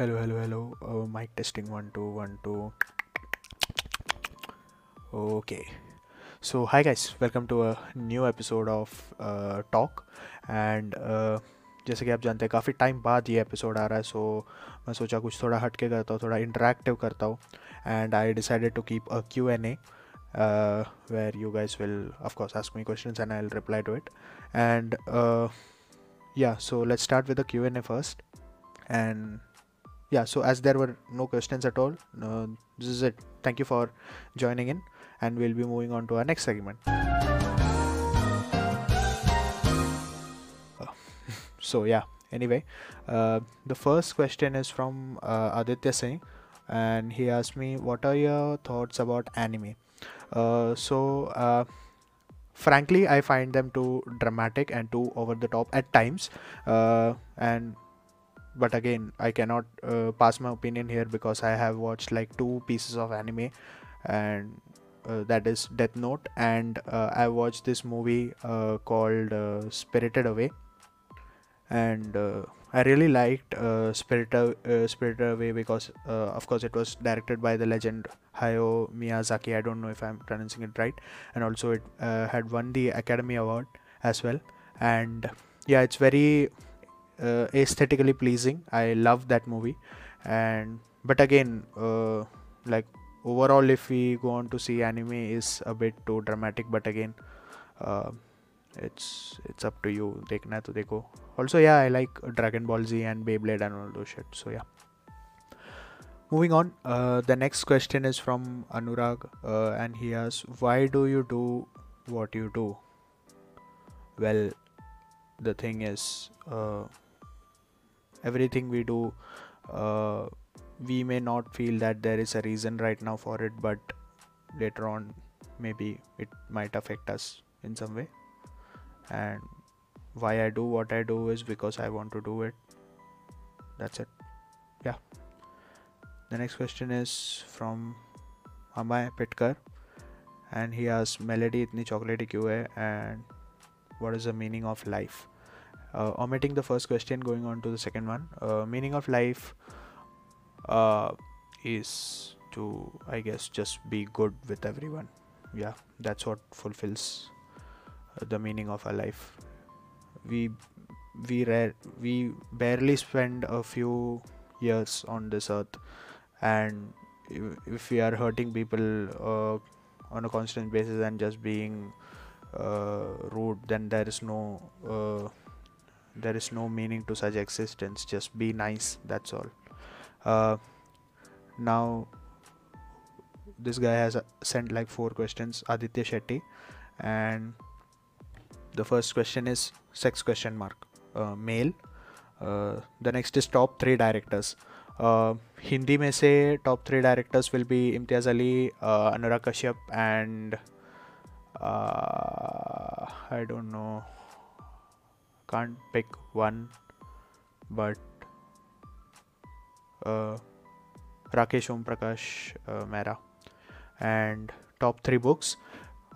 Hello hello hello mike testing one two one two okay so hi guys welcome to a new episode of talk and जैसे कि आप जानते हैं काफ़ी time बाद ये एपिसोड आ रहा है सो so, मैं सोचा कुछ थोड़ा हटके करता हूँ थोड़ा इंटरेक्टिव करता हूँ. And I decided to keep a Q N A where you guys will of course ask my question and I will reply to it and yeah so let's start with a Q N A first and yeah so as there were no questions at all uh, this is it. Thank you for joining in and we'll be moving on to our next segment. Uh, so yeah anyway uh, the first question is from uh, aditya singh and he asked me what are your thoughts about anime? Uh, so uh, frankly i find them too dramatic and too over the top at times and but again i cannot uh, pass my opinion here because i have watched like two pieces of anime and uh, that is death note and uh, i watched this movie uh, called uh, spirited away. And uh, i really liked spirited, spirited away because of course it was directed by the legend hayao miyazaki. I don't know if i'm pronouncing it right. And also it had won the academy award as well. And yeah it's very uh, aesthetically pleasing. I love that movie. And but again uh, like overall if we go on to see anime is a bit too dramatic. But again uh, it's it's up to you. Dekhna to dekho. Also yeah i like dragon ball z and beyblade and all those shit. So yeah. Moving on. Uh, the next question is from anurag uh, and he asks why do you do what you do? Well the thing is uh, everything we do uh, we may not feel that there is a reason right now for it but later on maybe it might affect us in some way. And why i do what i do is because i want to do it. That's it. Yeah. The next question is from Amay Petkar and he asks melody itni chocolatey kyun hai? And what is the meaning of life? Uh, omitting the first question going on to the second one. Uh, meaning of life uh, is to i guess just be good with everyone. Yeah that's what fulfills uh, the meaning of our life. We we rare we barely spend a few years on this earth and if, we are hurting people uh, on a constant basis and just being uh, rude then there is no uh, there is no meaning to such existence just be nice that's all uh, now this guy has uh, sent like four questions aditya shetty and the first question is sex question mark uh, male uh, the next is top three directors uh, Hindi में से top three directors will be Imtiaz Ali Anurag Kashyap and I don't know can't pick one but uh, Rakesh Om Prakash uh, Mehra. And top three books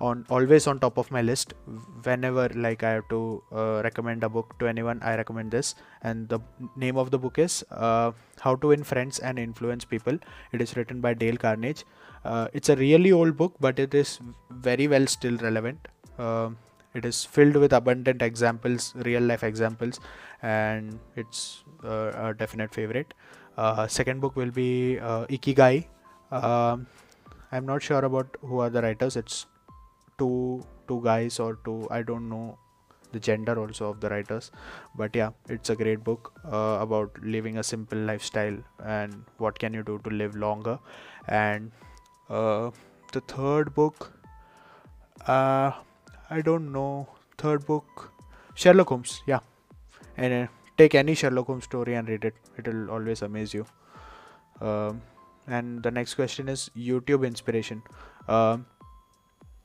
on always on top of my list. Whenever like I have to uh, recommend a book to anyone I recommend this. And the name of the book is uh, How to Win Friends and Influence People. It is written by Dale Carnage uh, it's a really old book but it is very well still relevant. Um it is filled with abundant examples real life examples and it's uh, a definite favorite. Uh, second book will be uh, ikigai. Um, i'm not sure about who are the writers. It's two two guys or two i don't know the gender also of the writers. But yeah it's a great book uh, about living a simple lifestyle and what can you do to live longer. And uh, the third book uh, I don't know. Third book, Sherlock Holmes. Yeah, and uh, take any Sherlock Holmes story and read it. It will always amaze you. Um, and the next question is YouTube inspiration. Um,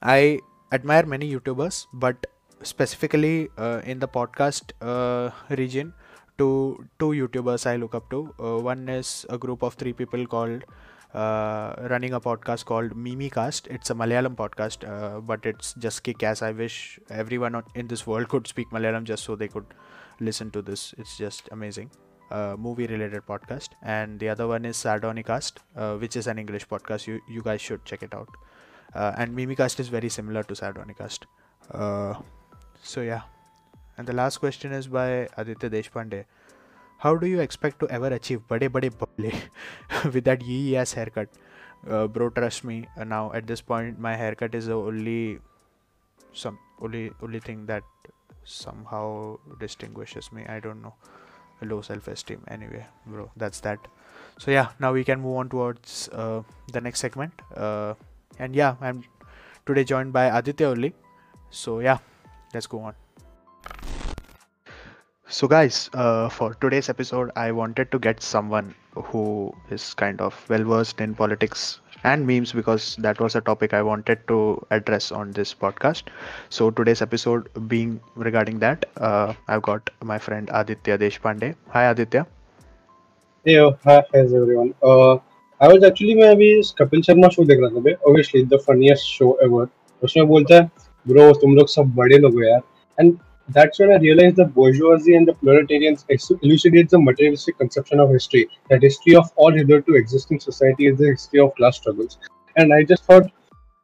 I admire many YouTubers, but specifically uh, in the podcast uh, region, two two YouTubers I look up to. Uh, one is a group of three people called running a podcast called Mimicast. It's a Malayalam podcast, uh, but it's just kick ass. I wish everyone in this world could speak Malayalam just so they could listen to this. It's just amazing. uh, movie related podcast and the other one is sardonicast uh, which is an english podcast you you guys should check it out uh, and mimicast is very similar to sardonicast uh, so yeah and the last question is by aditya deshpande how do you expect to ever achieve bade bade bable with that yee ass haircut? Uh, bro trust me uh, now at this point my haircut is the only some only only thing that somehow distinguishes me. I don't know. Low self-esteem. Anyway bro that's that. So yeah now we can move on towards uh, the next segment. Uh, and yeah i'm today joined by aditya only. So yeah let's go on so guys uh, for today's episode i wanted to get someone who is kind of well versed in politics and memes because that was a topic I wanted to address on this podcast. So today's episode being regarding that, uh, I've got my friend Aditya Deshpande. Hi Aditya. Hey, oh, hi, hi everyone. Uh, I was actually मैं अभी Kapil Sharma show देख रहा था बे obviously the funniest show ever. उसमें बोलता है bro तुम लोग सब बड़े लोग हो यार and that's when I realized the bourgeoisie and the proletarians elucidates the materialistic conception of history. That history of all hitherto existing society is the history of class struggles. And I just thought,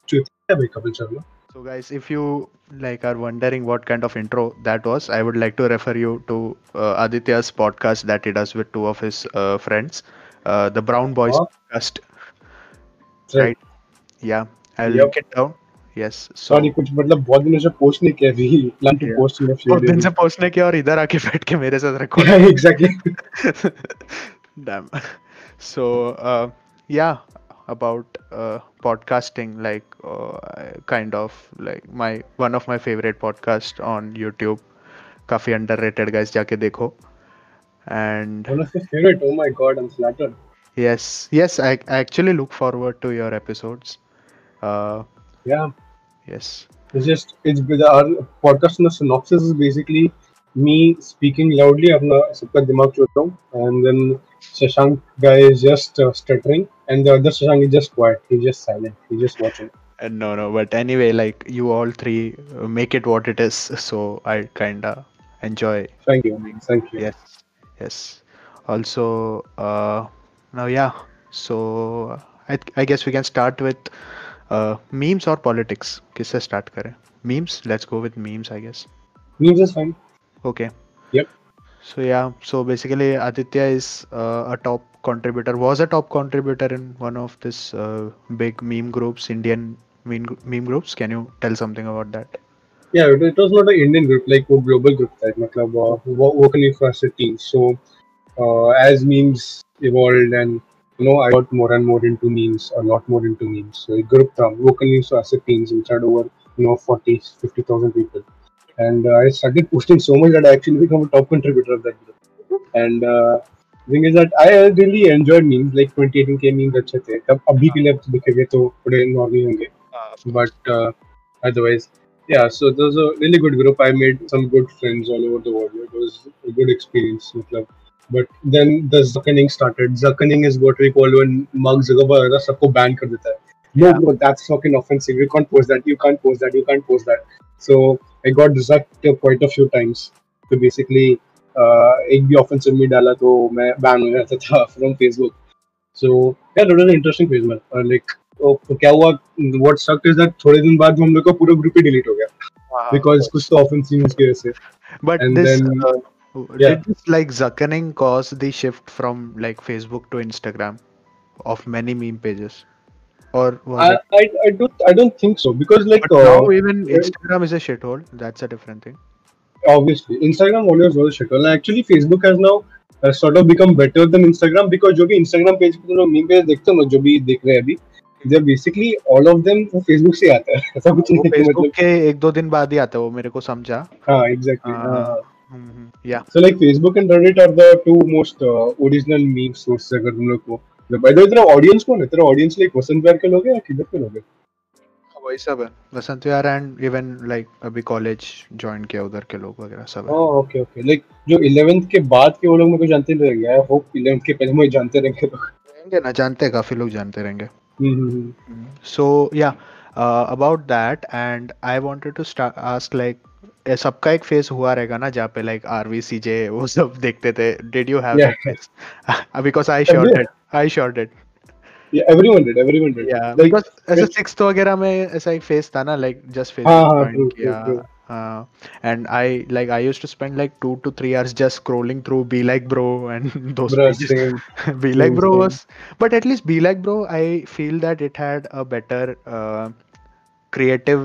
so guys, if you like are wondering what kind of intro that was, I would like to refer you to uh, Aditya's podcast that he does with two of his uh, friends, uh, the Brown Boys oh. podcast. Right. Yeah, I'll yep. link it down yes sorry कुछ मतलब बहुत दिनों से post नहीं किया we plan to post in बहुत दिन से पोस्ट नहीं किया और इधर आके बैठ के मेरे साथ रखो एग्जैक्टली डैम सो या about uh, podcasting like uh, kind of like my one of my favorite podcast on youtube काफ़ी underrated guys जाके देखो and one of your favorite oh my god i'm flattered yes yes i, I actually look forward to your episodes uh, yeah Yes. It's just it's our podcast the synopsis is basically me speaking loudly अपना सबका दिमाग चोट हूँ and then Shashank guy is just uh, stuttering and the other Shashank is just quiet he's just silent he's just watching uh, no no but anyway like you all three make it what it is so I kinda enjoy thank you thank you yes yes also uh now yeah so I, I guess we can start with memes और politics किससे start करें memes let's go with memes I guess memes is fine okay yep so yeah so basically aditya is uh, a top contributor was a top contributor in one of this uh, big meme groups indian meme, meme groups can you tell something about that yeah it, it was not an indian group like a global group like matlab uh, working for a city so uh, as memes evolved and you know, I got more and more into memes, a lot more into memes. So I grew up from local news to asset teams, which had over, you know, 40, 50,000 people. And uh, I started posting so much that I actually became a top contributor of that group. And uh, the thing is that I really enjoyed memes, like 2018 के memes अच्छे थे. अब अभी के लिए दिखेंगे तो थोड़े नॉर्मल होंगे. But uh, otherwise, yeah. So there was a really good group. I made some good friends all over the world. It was a good experience. मतलब but then the zuckening started. Zuckening is what we call when Mark Zuckerberg सबको ban कर देता है. No, yeah. bro, that's fucking offensive. You can't post that. You can't post that. You can't post that. So I got zucked quite a few times. So basically, uh, एक भी offensive में डाला तो मैं ban हो जाता था from Facebook. So yeah, that was an interesting phase man. Uh, like तो, तो क्या हुआ what sucked is that थोड़े दिन बाद हम लोग का पूरा group ही delete हो गया. Because कुछ तो offensive की वजह से. But and this, then, uh, yeah. Did this like Zuckerning cause the shift from like Facebook to Instagram of many meme pages? Or I, I, I don't I don't think so because like uh, now even Instagram is a shithole. That's a different thing. Obviously, Instagram always was a shithole. And actually, Facebook has now uh, sort of become better than Instagram because जो भी Instagram page पे जो meme page देखते हो ना जो भी देख रहे हैं अभी they're basically all of them वो Facebook से आते हैं ऐसा कुछ नहीं Facebook के एक दो दिन बाद ही आता है वो मेरे को समझा हाँ exactly हाँ Mm-hmm. Yeah. So like Facebook and Reddit are the two most uh, original meme sources अगर तुम लोग को by the way तेरा ऑडियंस कौन है? तेरा ऑडियंस लाइक वसंत विहार के लोग हैं या किधर के लोग हैं? वही सब है। Vasant Vihar and even like अभी कॉलेज ज्वाइन किया उधर के लोग वगैरह सब है। ओह ओके ओके लाइक जो 11th के बाद के वो लोग मेरे को जानते रहेंगे। आई होप 11th के पहले मुझे जानते रहेंगे तो। रहेंगे ना जानते काफ़ी लोग जानते रहेंगे। हम्म so yeah about that and I wanted to ask like सबका एक फेस हुआ रहेगा ना जहाँ पे लाइक आरवीसीजे वो सब देखते थे did you have Yeah. That face because I shot it I shot it Yeah, everyone did. Everyone did. या Like, बिकॉज़ ऐसे when- सिक्स्थ वगैरह में ऐसा एक फेस था ना लाइक जस्ट फेस हाँ, हाँ, पॉइंट true, true, किया true. हाँ and I like I used to spend like two to three hours just scrolling through Be Like Bro and those bruh, pages. same. Be Like Same, Bro same. was, but at least Be Like Bro, I feel that it had a better uh, creative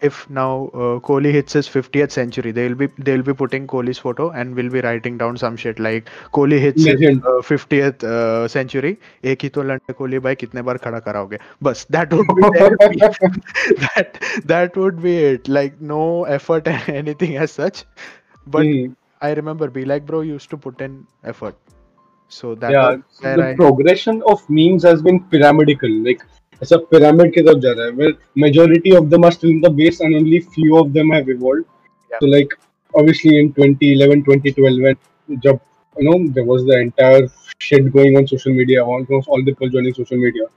if now uh, Kohli hits his 50th century, they'll be they'll be putting Kohli's photo and we'll be writing down some shit like Kohli hits his Legend. uh, 50th uh, century. एक ही तो लंडे कोहली भाई कितने बार खड़ा कराओगे बस that would be their that that would be it like no effort and anything as such but Hmm. I remember Be Like Bro used to put in effort so that yeah, was where the I progression of memes has been pyramidical. Like ऐसा pyramid की तरफ़ जा रहा है. Majority of them are still in the base and only few of them have evolved. Yeah. So like obviously in 2011, 2012 when जब you know there was the entire shit going on social media, almost all the people joining social media,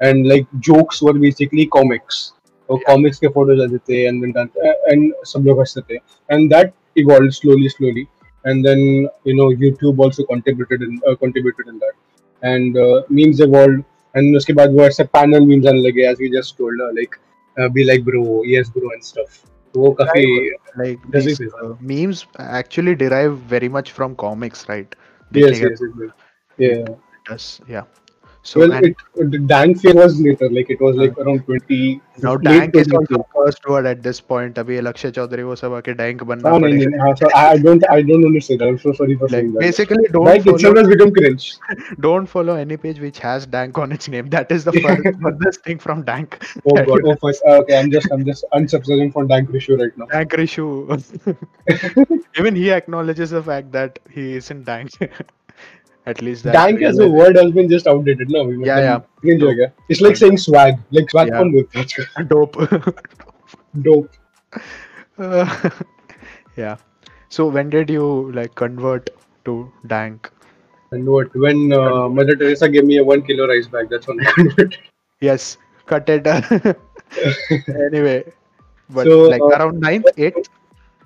and like jokes were basically comics. और Yeah. comics के photos आते थे and then and सब लोग हँसते थे and that evolved slowly slowly and then you know YouTube also contributed in uh, contributed in that and uh, memes evolved and उसके बाद वो ऐसे panel memes आने लगे as we just told her like uh, be like bro yes bro and stuff वो काफ़ी like these, uh, memes actually derive very much from comics right yes yes, yes, yes. yeah yes yeah so well and it the dank fear was later like it was like around 20 now late dank is 22. also first word at this point अभी लक्ष्य चौधरी वो सब आके dank बनना हाँ, नहीं, पड़ेगा नहीं, हाँ, so I don't I don't understand that I'm so sorry for like saying that basically don't Dank itself follow has become cringe don't follow any page which has dank on its name that is the fur- furthest thing from dank oh god oh first, uh, okay I'm just I'm just unsubscribing for dank issue right now dank Rishu even he acknowledges the fact that he isn't dank at least that dank as a word has been just outdated now yeah yeah. cringe ho it's like saying swag like swag yeah. dope. Dope. Uh, yeah. So when did you like convert to dank? Convert. When uh, mother teresa gave me a one kilo rice bag that's when i converted. Yes. Cut it. Anyway. But so, like uh, around ninth 8th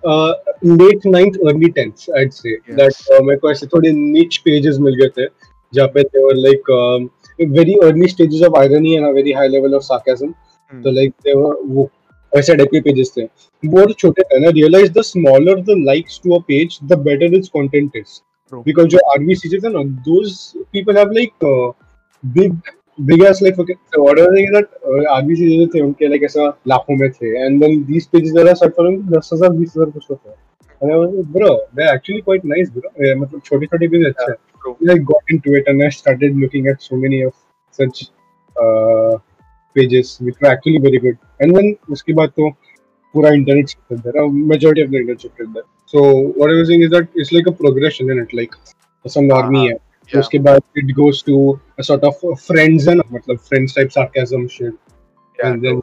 late ninth early tenth I say that मेरे को ऐसे थोड़े नीच pages मिल गए थे जहाँ पे थे और like very early stages of irony and a very high level of sarcasm तो लाइक दे वर वो ऐसे टाइप के पेजेस थे। वो छोटे थे ना realise the smaller the likes to a page the better its content is because जो आर्मी सीजेस है ना those people have like big big ass like okay so what was saying is that uh, RBC जो थे उनके like ऐसा लाखों में थे and then these pages are start following दस हज़ार बीस हज़ार कुछ होता है and I was like bro they're actually quite nice bro yeah, मतलब छोटे छोटे पेज अच्छे हैं like got into it and I started looking at so many of such uh, pages which were actually very good and then उसके बाद तो पूरा internet shifted there uh, majority of the internet shifted there so what I was saying is that it's like a progression in it like some normie है yeah. उसके बाद it goes to a sort of friends and मतलब friends type sarcasm shit Yeah, and then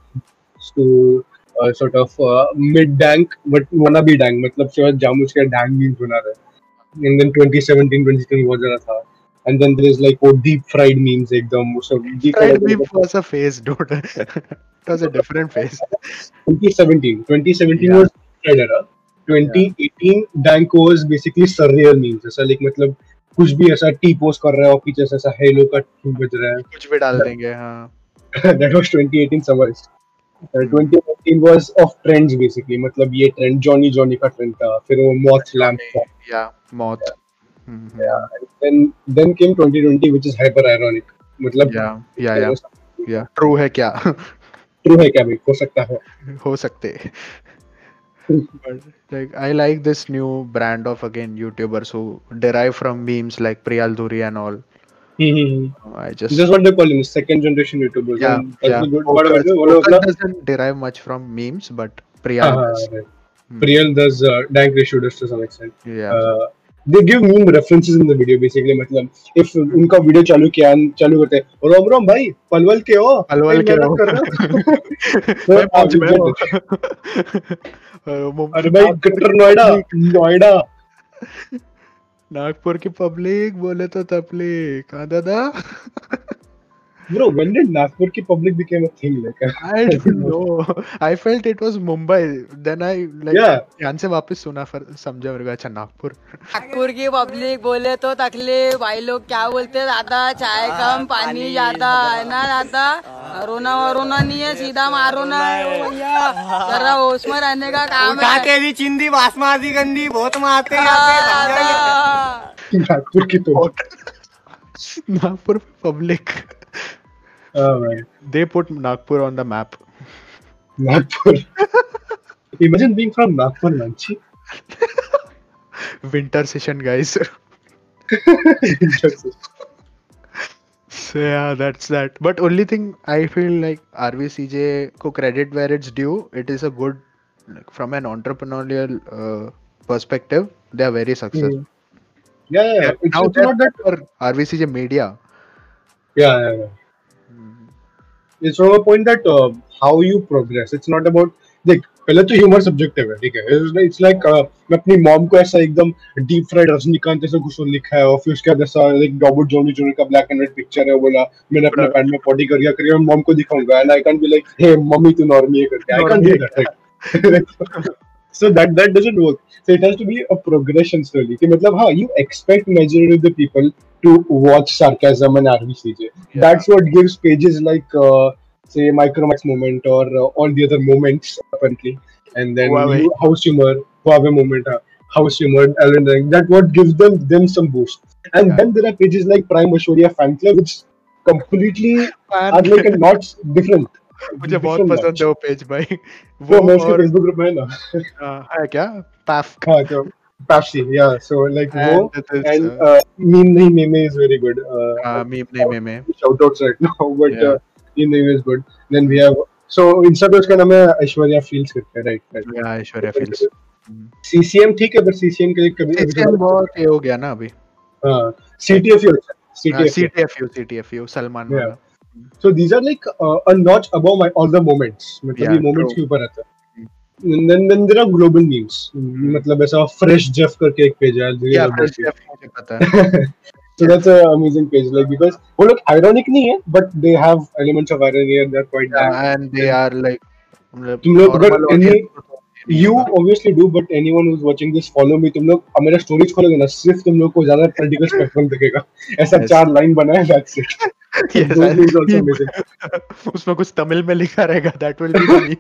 to uh, sort of uh, mid dank but wanna be dank मतलब शायद जामुन के dank memes बना रहे हैं and then 2017 2020 बहुत ज़्यादा था and then there is like वो deep fried memes एकदम वो सब deep Fried meme was a phase, dude. it was a different phase. 2017 2017 Yeah. was fried era 2018 dank was basically surreal memes ऐसा like मतलब कुछ भी ऐसा टी पोस्ट कर रहा है पीछे से ऐसा हेलो का टीम बज रहा है। कुछ भी डाल देंगे हाँ। That was 2018 summer 2018 was of trends basically मतलब ये ट्रेंड जॉनी जॉनी का ट्रेंड था फिर वो मॉथ लैंप था। या मॉथ या then then came 2020 which is hyper ironic मतलब या या या ट्रू है। क्या? ट्रू है क्या भाई? हो सकता है। हो सकते। But like I like this new brand of again YouTubers who derive from memes like Priyal Dhuri and all. Mm-hmm. I just this is what they call him second generation YouTubers yeah and yeah. good Focus, Focus doesn't derive much from memes, but Priyal Uh, does. the Priyal does uh, dank ratio does to some extent Yeah. uh, they give meme references in the video basically मतलब if उनका video चालू किया चालू करते हैं रोम रोम भाई पलवल के हो पलवल के हो। अरे भाई ग्रेटर नोएडा। नोएडा। नागपुर की पब्लिक बोले तो तपली कहा दादा? Bro when did Nagpur की public became a thing like I don't know. I felt it was Mumbai. Then I like Yeah. ध्यान से वापस सुना फिर समझा मेरे को अच्छा नागपुर। नागपुर की पब्लिक बोले तो तकलीफ़। भाई लोग क्या बोलते हैं दादा? चाय कम पानी ज़्यादा है ना दादा? रोना वरोना नहीं है सीधा मारो ना है। भैया। जरा होश में रहने का काम उठा है। तेरी चिंदी बासमाती गंदी बहुत मारते हैं हाँ। नागपुर की तो Nagpur public Oh, they put Nagpur on the map. Nagpur. Imagine being from Nagpur, Manchi. Winter session, guys. so yeah, that's that. But only thing I feel like RVCJ co credit where it's due. It is a good like, from an entrepreneurial uh, perspective. They are very successful. Mm. Yeah, yeah, yeah. It's, now it's not that for RVCJ media. yeah. yeah, yeah. It's from a point that uh, how you progress. It's not about देख पहले तो humour subjective है ठीक है? It's like मैं अपनी mom को ऐसा एकदम डीप फ्राइड रजनीकांत जैसा कुछ लिखा है और फिर उसके बाद ऐसा लाइक रॉबर्ट जॉनी जूनियर का ब्लैक एंड रेड पिक्चर है बोला मैंने अपने पैंट में पॉटी कर दिया करिए मैं मॉम को दिखाऊँगा. And I can be like hey mummy तू नॉर्मी है करके. I can do that so that that doesn't work. So it has to be a progression slowly. matlab ha you expect majority of the people to watch sarcasm and rvcj yeah. that's what gives pages like uh, say micromax moment or uh, all the other moments apparently. And then Huawei. You, house humor Huawei moment uh, house humor Alan that what gives them them some boost. And yeah. then there are pages like prime Ashoria, fan club which completely are like a different. मुझे बहुत पसंद है वो page भाई। वो मैं उसके Facebook group में ना। हाँ, है क्या? पाफ हाँ तो पाफसी या सो लाइक वो एंड मीम uh, नहीं मीम इज़ वेरी गुड हाँ मीम नहीं मीम में shout out right now but meme नहीं is good then we have so insta पे नाम है ऐश्वर्या फील्स करके राइट या ऐश्वर्या फील्स सीसीएम ठीक है पर सीसीएम के कभी सीसीएम बहुत ये हो गया ना अभी। हाँ CTF U CTF U CTF U Salman वाला। So these are like a notch about my all the moments मतलब ये मोमेंट्स के ऊपर रहता है। ग्लोबल न्यूज़ मतलब ऐसा फ्रेश जेफ करके एक पेज है पेज लाइक बिकॉज़ वो लोग आयरोनिक नहीं है but they have elements of iron and they are and they are like तुम लोग अगर any you obviously do but anyone who's watching this follow me तुम लोग मेरा स्टोरीज खोलोगे ना सिर्फ़ तुम लोग को ज़्यादा पॉलिटिकल स्पेक्ट्रम दिखेगा ऐसा Yes. चार लाइन बना है also amazing उसमें कुछ तमिल में लिखा रहेगा दैट विल बी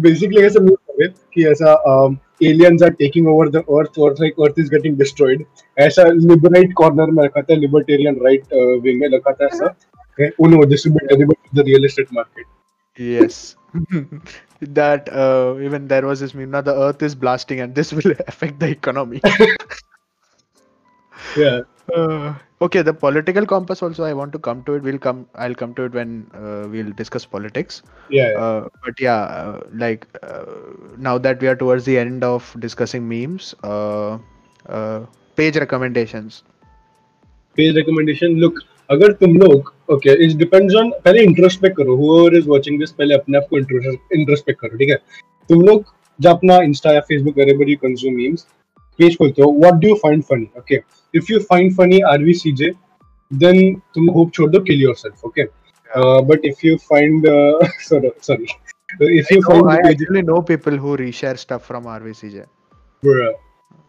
basically ऐसा मीन है कि ऐसा um, aliens are taking over the earth or like earth is getting ऐसा liberate corner में रखा था libertarian right uh, wing में रखा था ऐसा उन्होंने this will be terrible to the that uh, even there was this meme now the earth is blasting and this will affect the economy. Yeah. Uh, okay the political compass also i want to come to it. We'll come i'll come to it when uh, we'll discuss politics. Yeah, yeah. Uh, but yeah uh, like uh, now that we are towards the end of discussing memes uh, page recommendations. Page recommendation look अगर तुम लोग okay it depends on पहले introspect करो whoever is watching this पहले अपने आप को introspect करो ठीक है? तुम लोग जब अपना इंस्टा या Facebook wherever you consume memes page खोलते हो what do you find funny okay if you find funny RVCJ then तुम होप छोड़ दो kill yourself okay but if you find sorry sorry if you Oh, find I actually know people who reshare stuff from RVCJ. Bruh.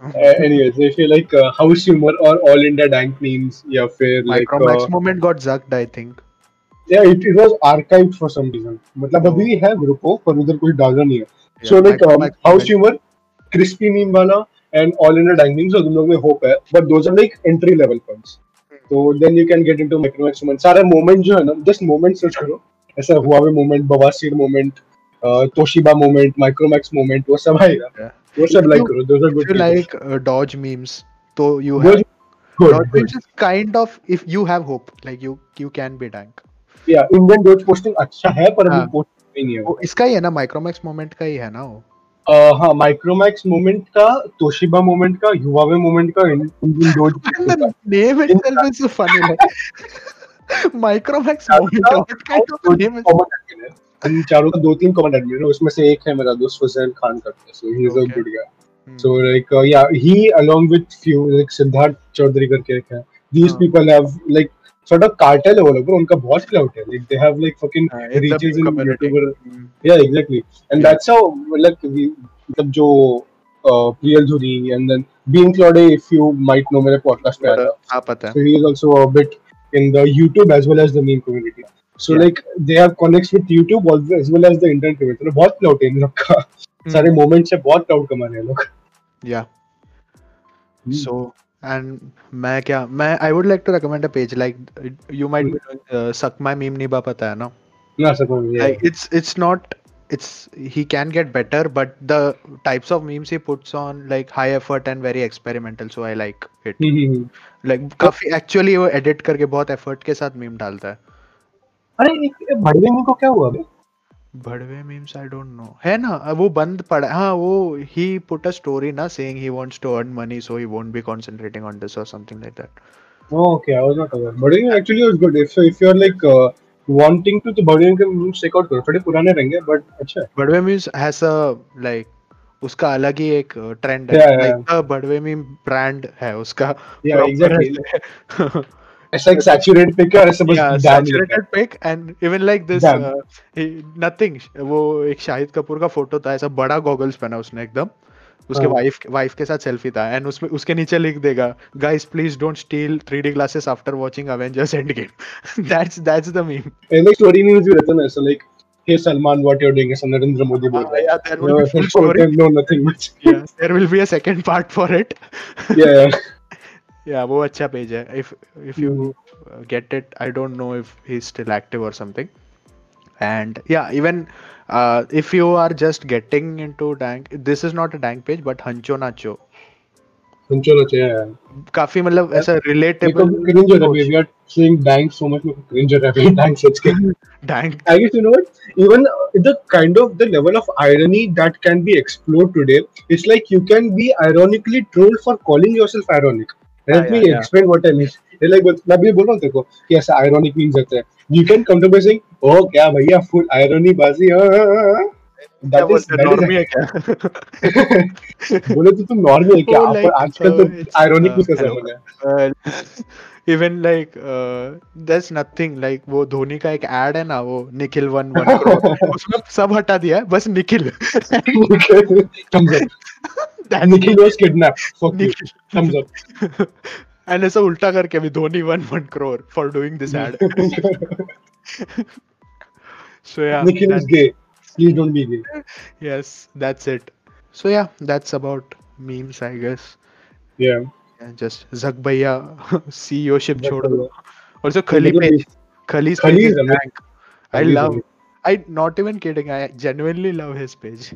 Uh, anyways if you like uh, house humor or all India dank memes या फिर like Micromax uh, moment got zucked, I think. yeah it, it was archived for some reason मतलब अभी भी है group को पर उधर कुछ डाला नहीं है Yeah, so like um, Micromax house humor crispy meme वाला and all in a dang memes so तुम लोग में hope है but those are like entry level points so then you can get into micromax moment सारे moment जो है ना just moment search करो ऐसा Huawei moment बवासीर moment uh, Toshiba moment micromax moment वो सब आएगा वो सब लाइक करो दो सब good you like doge memes तो you have doge memes is kind of if you have hope like you you can be dank या इंडियन डॉज पोस्टिंग अच्छा है पर अभी पोस्ट नहीं है वो। इसका ही है ना माइक्रोमैक्स मोमेंट का ही है ना वो। हाँ माइक्रोमैक्स मोमेंट का तोशिबा मोमेंट का युवावे मोमेंट का Indian doge name itself is so funny Micromax moment का तीन चारों का दो तीन कमेंट है उसमें से एक है मेरा दोस्त हुसैन खान का so he is a good guy so like yeah he along with few like Siddharth Chaudhary करके एक है. These people have like sort of cartel है वो लोग उनका बहुत क्लाउड है. Like they have like fucking uh, reaches in youtuber mm. yeah exactly. And yeah. मतलब जो Priyal Dhuri and then been Claude if you might know मेरे podcast पे आया पता है. So he is also a bit in the YouTube as well as the meme community. So Yeah. like they have connects with YouTube well as the internet community. तो बहुत clout है इन लोग का. सारे moments से बहुत clout कमा रहे हैं लोग. या Hmm. सो एंड मैं क्या मैं I would like to recommend a page like you might be suck my meme निभा पता है ना ना सको yeah. like it's it's not it's he can get better but the types of memes he puts on like high effort and very experimental so i like it hmm, hmm, hmm. like काफ़ी actually वो edit करके बहुत effort के साथ meme डालता है अरे एक भड़वे मीम को क्या हुआ अबे भड़वे मीम्स आई डोंट नो है ना? वो बंद पड़ा हाँ। वो ही पुट अ स्टोरी ना saying he wants to earn money so he won't be concentrating on this और something like that okay I was not aware भड़वे actually was good if if you are like wanting to तो भड़वे के memes check out करो। थोड़े पुराने रहेंगे but अच्छा भड़वे मीम्स हैज़ अ लाइक उसका अलग ही एक ट्रेंड है। लाइक द मीम ब्रांड है उसका या एग्जैक्टली. है। एक सैचुरेट पिक है और ऐसे बस yeah, saturated pic and even like this uh, nothing वो एक शाहिद कपूर का फ़ोटो था ऐसा बड़ा गॉगल्स पहना उसने एकदम उसके हाँ. वाइफ वाइफ के साथ सेल्फी था एंड उसमें उसके नीचे लिख देगा guys please don't steal 3D glasses after watching Avengers Endgame that's that's the meme And like story news भी रहता है ना ऐसा like Hey Salman, what you're doing? Modi बोल Ah, रहा है. yeah, there will be full story. no, nothing much. yeah, there will be a second part for it Yeah, yeah. yeah वो अच्छा पेज है if if you Mhm. uh, get it i don't know if he's still active or something and yeah even uh, if you are just getting into dank this is not a dank page but hancho nacho सुनचो ना चाहिए. काफ़ी मतलब ऐसा relatable cringe हो रहा है. We are saying dank so much. cringe हो रहा है. Dank सच के. dank I guess you know what? Even uh, the kind of the level of irony that can be explored today, it's like you can be ironically trolled for calling yourself ironic. Yeah, me explain what I mean. It's like but मैं भी बोल रहा हूँ तेरे को कि ऐसा ironic means होता है. You can come to me saying, "Oh क्या भैया full irony बाजी हाँ, हाँ, हाँ, हाँ." That is that नॉर्मी है is क्या बोले तो तुम नॉर्मल है क्या Oh, आजकल uh, तो ironic uh, कैसे हो गया even like this nothing like वो धोनी का एक एड है ना वो निखिल वन वन उसमें सब हटा दिया है बस निखिल ऐसा उल्टा करके अभी Dhoni one one crore for doing this ad so yes that's it so yeah that's about memes I guess yeah bhaiya ceo ship Zak छोड़ दो मतलब page is is amazing. blank. i Khali is love amazing. i not even kidding i genuinely love his page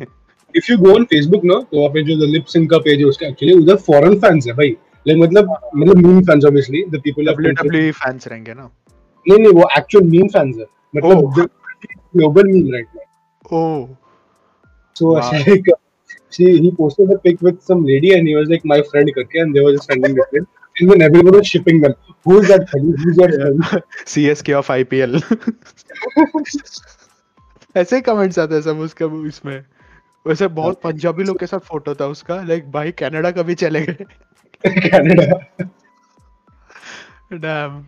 if you go on Facebook ना तो वहाँ पे जो the lip sync का page है उसका एक्चुअली उधर फॉरेन फैंस है भाई like मतलब मतलब meme fans obviously the people of wwe fans रहेंगे ना नहीं नहीं वो एक्चुअल मीम फैंस है मतलब global meme right oh so Wow. like she he posted a pic with some lady and he was like my friend करके and they were just sending it in and then everyone was shipping them who is that Khali who's your friend CSK of IPL ऐसे comments आते हैं सब उसका इसमें वैसे बहुत पंजाबी लोग के साथ फ़ोटो था उसका लाइक भाई कनाडा कभी चले गए Canada Damn.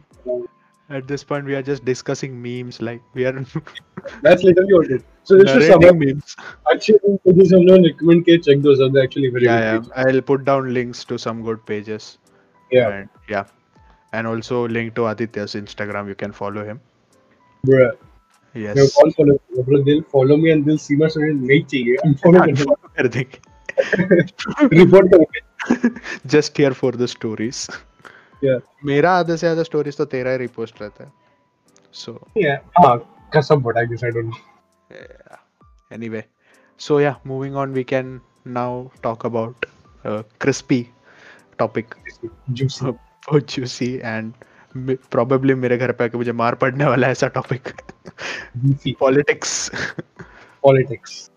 at this point we are just discussing memes like we are that's literally what it is. So this is some memes. actually pages have no recommend ke check those are actually very yeah, good yeah. i'll put down links to some good pages. Yeah. And, yeah. And also link to aditya's instagram you can follow him. Yeah yes. No, all follow bro they'll follow me and they'll see my story nahi chahiye unfollow kar denge report just here for the stories. मेरा आधा से आधा stories तो तेरा ही repost रहता है। सो yeah कसम बड़ा guess I don't anyway so yeah moving on we can now talk about crispy topic बहुत जूसी एंड प्रोबेबली मेरे घर पे आके मुझे मार पड़ने वाला है ऐसा topic politics politics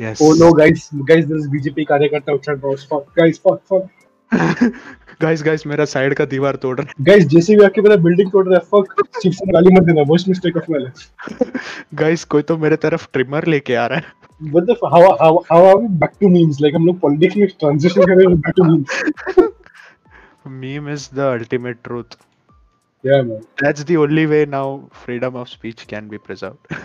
yes oh no guys guys this BJP कार्यकर्ता उछल रहा है fuck guys fuck fuck guys, guys, मेरा साइड का दीवार तोड़ रहा Guys, जैसे भी आके मेरा बिल्डिंग तोड़ रहा है, fuck. शिवसेना गाली मत देना, mistake of my life. है गाइस कोई तो मेरे तरफ़ ट्रिमर लेके आ रहा है What the f- how how how are we back to memes? Like हम लोग politics में transition कर रहे हैं back to memes. meme is the ultimate truth Yeah, man. that's the only way now freedom of speech can be preserved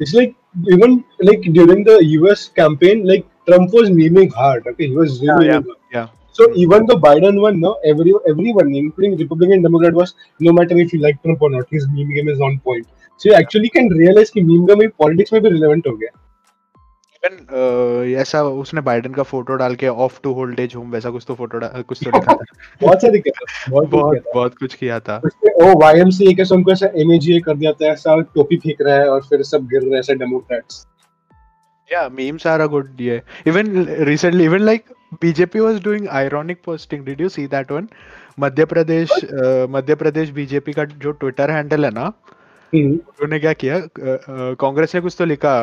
It's like even like during the US campaign, like Trump was memeing hard. Okay, he was really yeah memeing hard. yeah So even the Biden one, no, every everyone, including Republican Democrat, was no matter if you like Trump or not, his meme game is on point. So you actually can realize कि meme game politics में भी relevant हो गया. Even ऐसा उसने Biden का photo डाल के ऑफ़ टू होल्ड एज होम वैसा कुछ तो फ़ोटो कुछ तो लिखा था बहुत सारी किया बहुत बहुत बहुत कुछ किया था ओ YMCA के उनको ऐसा MAGA कर दिया था ऐसा टोपी फेंक रहा है और फिर सब गिर रहे हैं ऐसे democrats. Yeah, memes are a good yeah. Even recently, even like BJP was doing ironic posting. Did you see that one? Madhya Pradesh uh, Madhya Pradesh BJP का जो ट्विटर हैंडल है ना उन्होंने क्या किया? कांग्रेस ने कुछ तो लिखा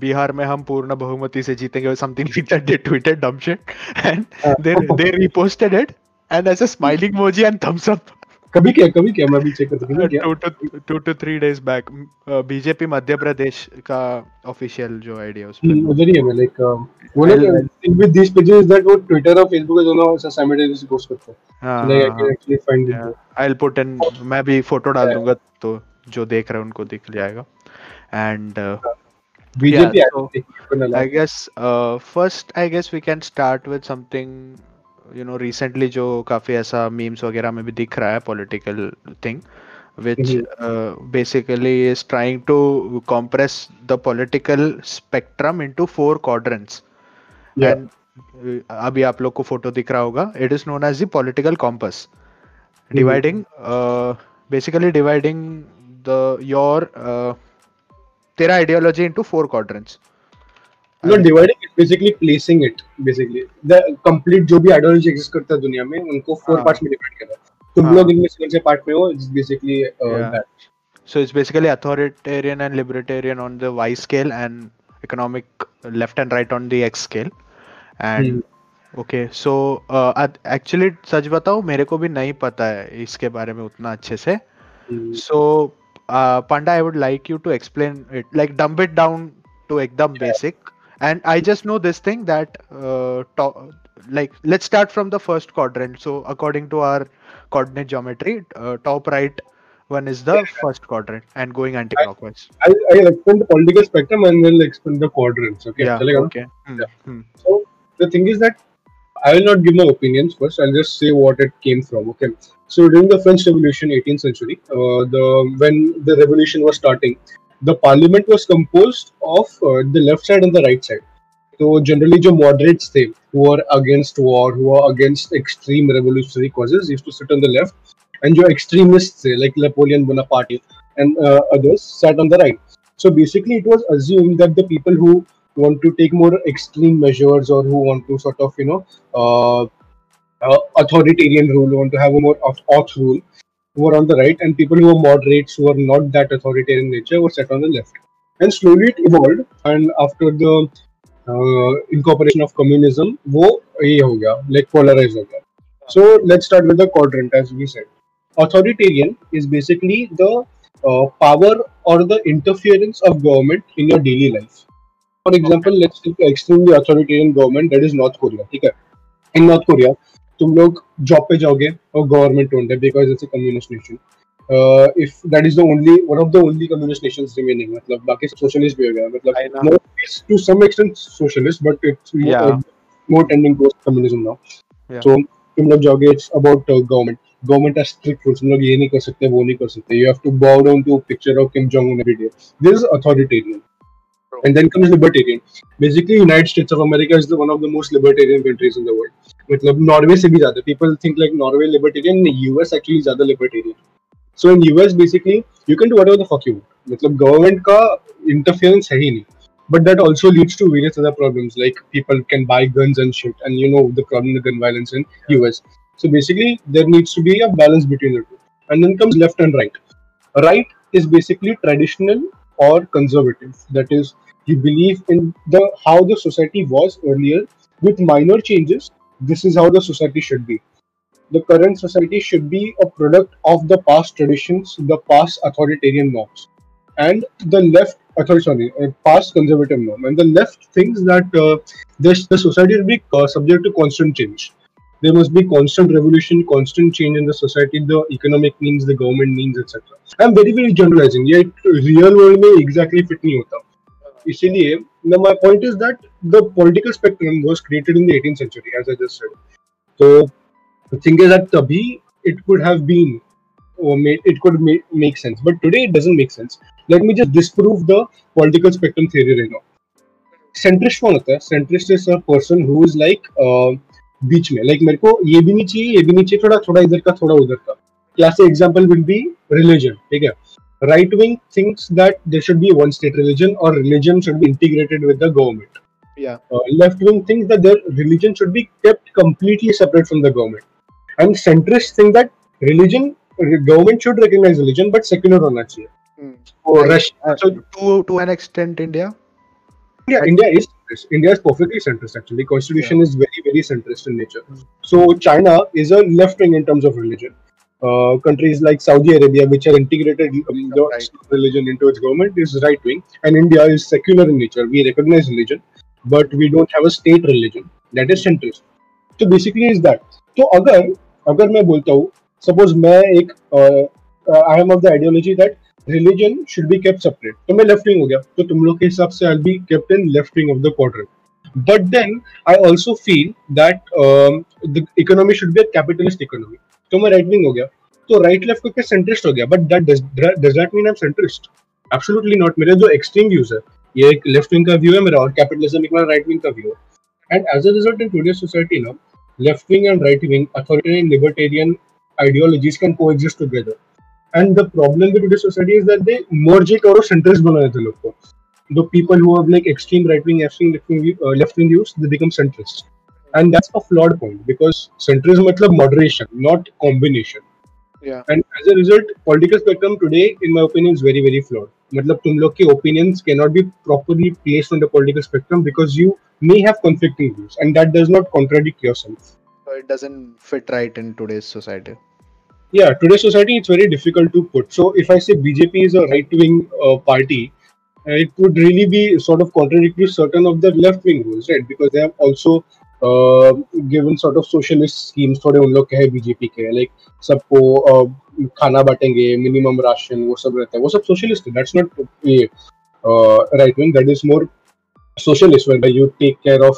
बिहार में हम पूर्ण बहुमति से जीतेंगे something like that they tweeted dumb shit and they they reposted it and as a smiling emoji and thumbs up कभी किया कभी किया मैं भी चेक करता हूँ किया। Two two two two three days back BJP Madhya Pradesh का ऑफिशियल जो आइडिया उस पे हम्म, उधर ही है मैं लाइक वो लोग विद दिस पेजेस दैट वो ट्विटर और फेसबुक दोनों साइमल्टेनियसली पोस्ट करते हैं। हाँ like I can actually find it I put in मैं भी फ़ोटो डाल दूँगा तो जो देख रहे हैं उनको दिख जाएगा एंड बीजेपी Yeah, so- एक्चुअली I guess uh, first I guess we you know recently जो काफ़ी ऐसा मीम्स वगैरह में भी दिख रहा है political thing which basically is trying to compress the political spectrum into four quadrants अभी आप लोग को फ़ोटो दिख रहा होगा it is known as the compass dividing basically dividing the your तेरा ideology into four quarter not dividing it basically placing it basically the complete जो भी आइडियोलॉजी एग्जिस्ट करता है दुनिया में उनको फोर हाँ. पार्ट्स में डिवाइड करा है तुम हाँ. लोग इनमें से कौन से पार्ट में हो it's basically. That So it's basically authoritarian and libertarian on the Y scale and economic left and right on the X scale. And okay, so uh, ad- actually सच बताओ मेरे को भी नहीं पता है इसके बारे में उतना अच्छे से. So uh, Panda, I would like you to explain it, like dumb it down to ekdam basic. and i just know this thing that uh, to- like let's start from the first quadrant. So according to our coordinate geometry uh, top right one is the first quadrant and going anti-clockwise. I, will explain the political spectrum and then I'll explain the quadrants okay? Yeah, so, okay. Hmm, yeah. Hmm. so the thing is that i will not give my opinions first. I'll just say what it came from okay? So during the french revolution 18th century uh, the when the revolution was starting the parliament was composed of uh, the left side and the right side. So generally, जो moderates थे, who are against war, who are against extreme revolutionary causes, used to sit on the left, and जो extremists थे, like Napoleon Bonaparte and uh, others, sat on the right. So basically, it was assumed that the people who want to take more extreme measures or who want to sort of you know uh, uh, authoritarian rule want to have a more auth auth rule were on the right and people who were moderates who were not that authoritarian in nature were set on the left. And slowly it evolved and after the uh, incorporation of communism wo ho gaya like polarized ho gaya. So let's start with the quadrant as we said. Authoritarian is basically the uh, power or the interference of government in your daily life. For example let's take extremely authoritarian government that is north korea okay? in north korea तुम लोग job पे जाओगे और government owned है because it's a communist nation if that is the only one of the only communist nations remaining मतलब बाकी socialist भी हो गया मतलब to some extent socialist but it's more tending towards communism now so तुम लोग जाओगे it's about government government has strict rules. तुम लोग ये नहीं कर सकते वो नहीं कर सकते. You have to bow down to a picture of Kim Jong Un every day. This is authoritarian. and then comes libertarian basically united states of america is the one of the most libertarian countries in the world मतलब Norway से भी ज्यादा people think like norway libertarian us actually ज्यादा libertarian so in us basically you can do whatever the fuck you want मतलब government का interference है ही नहीं but that also leads to various other problems like people can buy guns and shit and you know the problem with gun violence in us so basically there needs to be a balance between the two and then comes left and right right is basically traditional or conservative. That is, you believe in the how the society was earlier with minor changes. This is how the society should be. The current society should be a product of the past traditions, the past authoritarian norms, and the left. Author, sorry, uh, past conservative norm, and the left thinks that uh, this the society will be uh, subject to constant change there must be constant revolution, constant change in the society, the economic means, the government means, etc. I'm very very generalizing. ये real world में exactly fit नहीं होता. इसीलिए my point is that the political spectrum was created in the 18th century as I just said तो think is that तभी it could have been it could make sense but today it doesn't make sense let me just disprove the political spectrum theory Reno centrist कौन होता है? Centrist is a person who is like बीच में। Like मेरे को ये भी नहीं चाहिए, ये भी नहीं चाहिए, थोड़ा थोड़ा इधर का, थोड़ा उधर का। Classic example will be religion ठीक है? right wing thinks that there should be one state religion or religion should be integrated with the government. Yeah. Uh, left wing thinks that their religion should be kept completely separate from the government, and centrists think that religion government should recognize religion but secular on that. Mm. Or right. Russia. Uh, so to to an extent, India. Yeah, I India is India is perfectly centrist actually. Constitution yeah. is very very centrist in nature. Mm. So China is a left wing in terms of religion Uh, countries like Saudi Arabia, which have integrated um, the Right. religion into its government, is right wing, and India is secular in nature. We recognize religion, but we don't have a state religion. That is centrist. So basically, is that. तो अगर अगर मैं बोलता हूँ suppose मैं एक I am of the ideology that religion should be kept separate तो मैं लेफ्ट विंग हो गया तो तुम लोग के हिसाब से I be kept in left wing of the quadrant but then I also feel that the economy should be a capitalist economy तो मैं राइट विंग हो गया। तो राइट लेफ़्ट करके सेंट्रिस्ट हो गया? But that does not mean I am centrist absolutely not मेरे जो एक्सट्रीम व्यूज़ है, ये एक लेफ़्ट विंग का व्यू है मेरा और कैपिटलिज्म एक मेरा राइट विंग का व्यू है। And as a result in today society ना left wing and right wing authoritarian libertarian ideologies can coexist together and the problem with today society is that they merge it और centrist बना रहे थे लोग को। The people who have like extreme right wing extreme left wing views they become centrist and that's a flawed point because centrism मतलब moderation not combination Yeah. and as a result political spectrum today in my opinion is very very flawed मतलब तुम लोग के opinions cannot be properly placed on the political spectrum because you may have conflicting views and that does not contradict yourself So it doesn't fit right in today's society. yeah today's society it's very difficult to put so if i say bjp is a right wing uh, party uh, it would really be sort of contradictory to certain of the left wing rules right because they have also uh, given sort of socialist schemes थोड़े उन लोग के हैं BJP के like सबको uh, खाना बांटेंगे minimum ration वो सब रहता है वो सब सोशलिस्ट है that's not right wing that is more socialist you take care of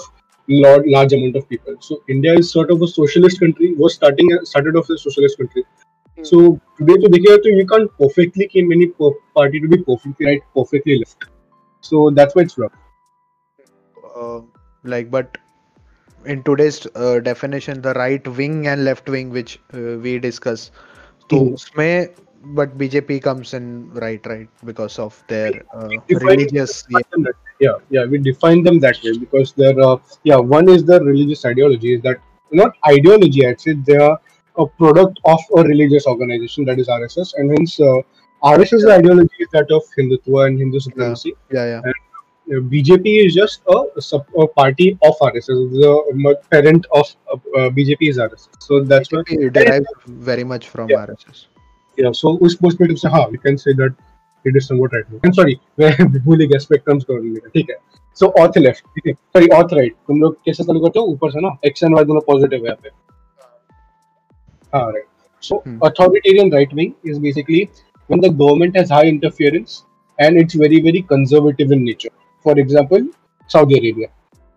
large, large amount of people so india is sort of a socialist country was starting started off as a socialist country so today to देखिए तो you can't perfectly claim any per- party to be perfectly right perfectly left so that's why it's flawed Uh, like, but in today's uh, definition the right wing and left wing which uh, we discuss to usme hmm. but bjp comes in right right because of their uh, religious yeah. yeah. yeah we define them that way because they're uh, yeah one is the religious ideology is that not ideology actually they are a product of a religious organization that is rss and hence uh, rss's yeah. ideology is that of hindutva and hindu supremacy yeah yeah, yeah. And BJP is just a, sub- a party of RSS. The m- parent of uh, uh, BJP is RSS. So that's why. BJP derives very much from Yeah. RSS. Yeah. So उस perspective से हाँ we can say that it is somewhat right. I'm sorry मैं भूल गया spectrums का मेरा ठीक है. So auth left ठीक है. Sorry auth right. तुम लोग कैसे चालू करते हो ऊपर से ना x and y दोनों positive है यहाँ पे. हाँ right. So Hmm. authoritarian right wing is basically when the government has high interference and it's very very conservative in nature. For example, Saudi Arabia.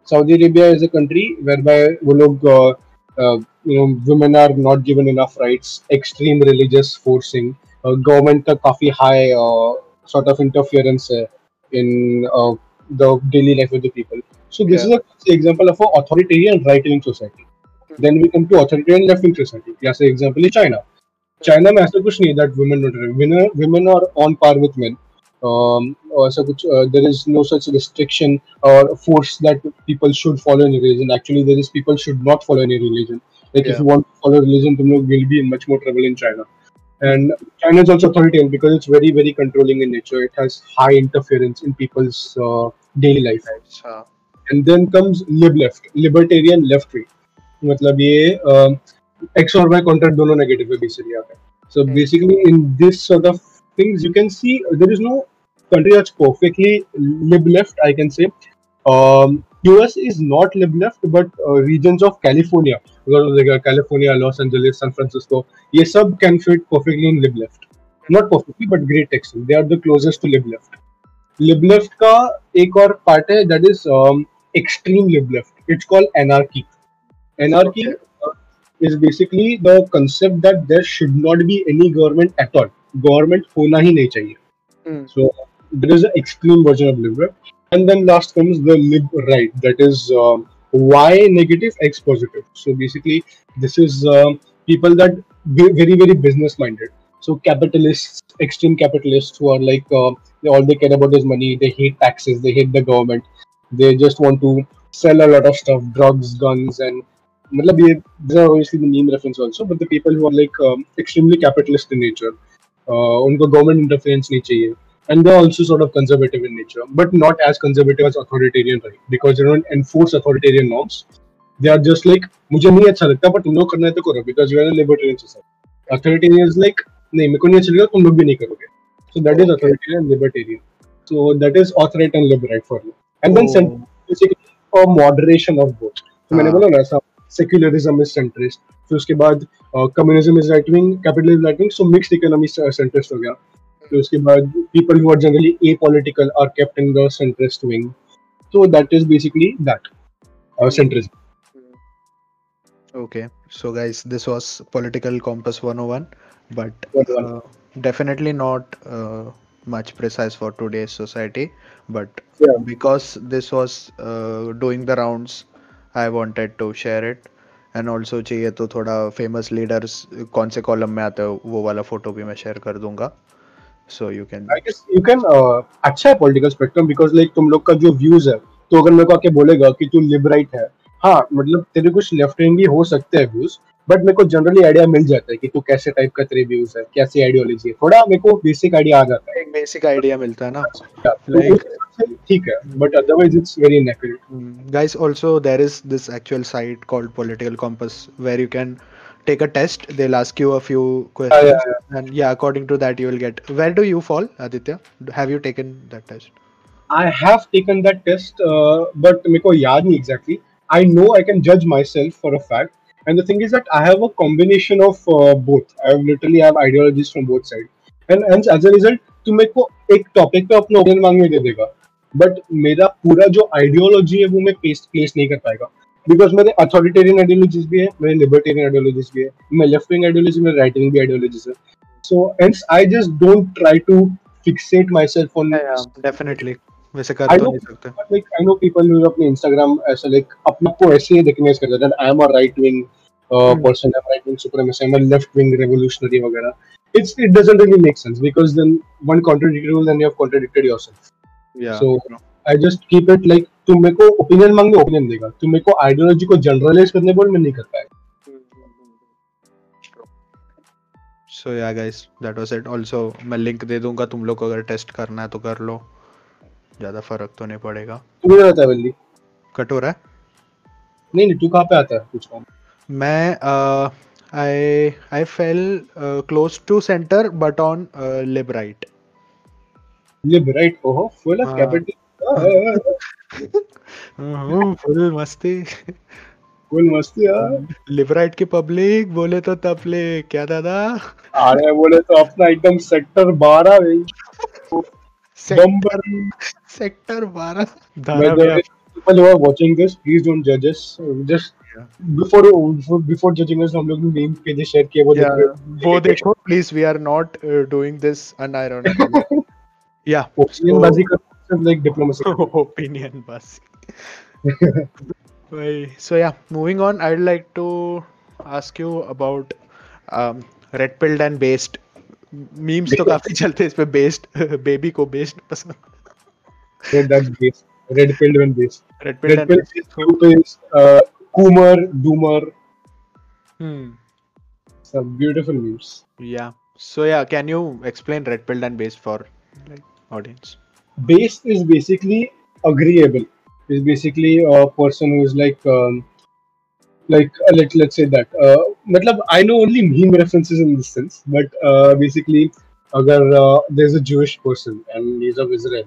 Saudi Arabia is a country whereby वो लोग uh, uh, you know women are not given enough rights, extreme religious forcing, uh, government का काफी high uh, sort of interference है in uh, the daily life of the people. So this Yeah. is a example of a authoritarian right-wing society. Then we come to authoritarian left-wing society. जैसे example है China. China में ऐसा कुछ नहीं that women not women women are on par with men. Um, or ऐसा कुछ uh, there is no such restriction or force that people should follow any religion. Actually, there is people should not follow any religion. Like if Yeah. you want to follow religion, तुम लोग will be in much more trouble in China. And China is also authoritarian because it's very, very controlling in nature. It has high interference in people's uh, daily life. अच्छा And then comes lib left, libertarian left wing. मतलब ये x और Y contract दोनों negative है basically यहाँ पे so Hmm. Basically in this sort of things you can see there is no country that's perfectly lib left i can say um us is not lib left but uh, regions of california like uh, california los angeles san francisco ये सब can fit perfectly in lib left not perfectly but great extent they are the closest to lib left lib left का एक और part है that is um, extreme lib left it's called anarchy anarchy uh, is basically the concept that there should not be any government at all government होना ही नहीं चाहिए Hmm. so there is an extreme version of lib right? and then last comes the lib right that is um, y negative x positive so basically this is um, people that ve- very very business minded so capitalists extreme capitalists who are like uh, they, all they care about is money they hate taxes they hate the government they just want to sell a lot of stuff drugs guns and matlab ye, these are obviously the meme reference also but the people who are like um, extremely capitalist in nature uh, उनको government interference नहीं चाहिए and they're also sort of conservative in nature but not as conservative as authoritarian right because they don't enforce authoritarian norms they are just like मुझे नहीं अच्छा लगता but तुम लोग करना है तो करो because you are a libertarian society authoritarian is like नहीं मेरे को नहीं अच्छा लगेगा तुम लोग भी नहीं करोगे so that is Okay. authoritarian and libertarian so that is authority and liberate for you and then Oh. cent- basically a moderation of both तो मैंने हाँ. बोला ना ऐसा सेक्युलरिज्म इज सेंट्रिस्ट फिर उसके बाद communism is right wing capitalism right wing so mixed economy centrist हो गया फिर उसके बाद people who are generally apolitical are kept in the centrist wing so that is basically that uh, centrism Okay, so guys, this was Political Compass 101, but 101. uh, definitely not uh, much precise for today's society. But Yeah. because this was uh, doing the rounds, I wanted to share it. And also चाहिए तो थोड़ा famous leaders कौन से column में आते हो वो वाला फ़ोटो भी मैं शेयर कर दूँगा so you can I guess you can uh, अच्छा है पॉलिटिकल स्पेक्ट्रम बिकॉज़ लाइक तुम लोग का जो व्यूज़ है तो अगर मेरे को आके बोलेगा कि तू लिबराइट है हाँ मतलब तेरे कुछ लेफ़्ट विंग भी हो सकते हैं व्यूज़ बट मेरे को जनरली आइडिया मिल जाता है कि तू कैसे टाइप का तेरे व्यूज़ है कैसी आइडियोलॉजी है। थोड़ा मेरे को बेसिक आइडिया आ जाता है। एक बेसिक आइडिया मिलता है ना। तो हिसाब से ठीक है but otherwise it's very inaccurate guys also there is this actual site called political compass where you can take a test they'll ask you a few questions yeah, yeah. and yeah according to that you will get where do you fall aditya have you taken that test I have taken that test, uh, but को याद नहीं exactly. I know I can judge myself for a fact, and the thing is that I have a combination of uh, both. I have literally have ideologies from both sides, and hence as a result, तू मेरे को एक topic पे अपना opinion मांगने दे देगा but मेरा पूरा जो आइडियोलॉजी है वो मैं प्लेस प्लेस नहीं कर पाएगा बिकॉज़ मेरे अथॉरिटेरियन आइडियोलॉजीज भी है मेरे लिबर्टेरियन आइडियोलॉजीज भी है मैं लेफ़्ट विंग आइडियोलॉजी मेरे राइट विंग भी आइडियोलॉजीज है। So and I just don't try to fixate myself on definitely वैसे कर तो नहीं सकते। लाइक आई अपने इंस्टाग्राम ऐसे लाइक अपने को ऐसे ही तुम मेरे को opinion मांगे opinion देगा. तुम मेरे को ideology को generalize करने बोल मैं नहीं कर पाएगा. so yeah guys that was it also मैं लिंक दे दूँगा तुम लोग को अगर टेस्ट करना है तो कर लो ज़्यादा फ़र्क तो नहीं पड़ेगा तू किधर आता है बल्ली? कट हो रहा है नहीं नहीं तू कहाँ पे आता है रहा हूँ. मैं I I feel close to center but on lib right Lib right? ओहो full of हाँ. लिबराइट की पब्लिक बोले तो तपले क्या दादा? अरे बोले तो अपना एकदम सेक्टर बारह सेक्टर बारह। वॉचिंग दिस प्लीज़ डोंट जजेस जस्ट बिफोर बिफोर जजिंग हम वो देखो। Please we are not doing this सिर्फ like diplomacy. opinion बस Well, so yeah moving on i'd like to ask you about um, red pilled and based memes तो काफी चलते हैं इस पे based बेबी को based पसंद So that's base. Red pill when base. red pilled Red and pill is group is uh, Coomer, Doomer. hmm Some beautiful memes. yeah So yeah, can you explain red pill and based for like audience? Based is basically agreeable. Is basically a person who is like um, like uh, let let's say that. Uh, matlab, I know only meme references in this sense, but uh, basically, agar uh, there's a Jewish person and he's of Israel,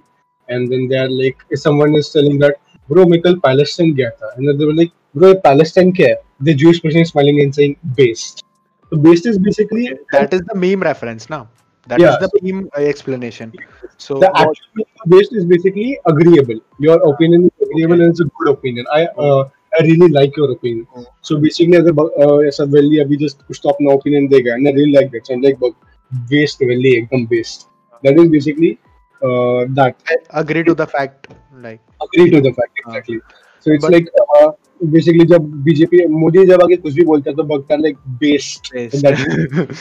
and then they are like, if someone is telling that, bro, मैं कल Palestine गया था, and then they were like, bro, Palestine क्या है? The Jewish person is smiling and saying based. So based is basically That is the meme reference now. That yeah. is the uh, explanation. So the what- actual based is basically agreeable. Your opinion is agreeable okay. and it's a good opinion. I uh, I really like your opinion. Mm. So basically, अगर uh, ऐसा वैली अभी just कुछ तो अपना opinion देगा and I really like that. So I'm like but based वैली एकदम based. That is basically uh, that I agree to the fact like agree to the fact exactly. So it's But- like uh, basically जब BJP Modi जब आगे कुछ भी बोलता है तो बगता like based. based. And that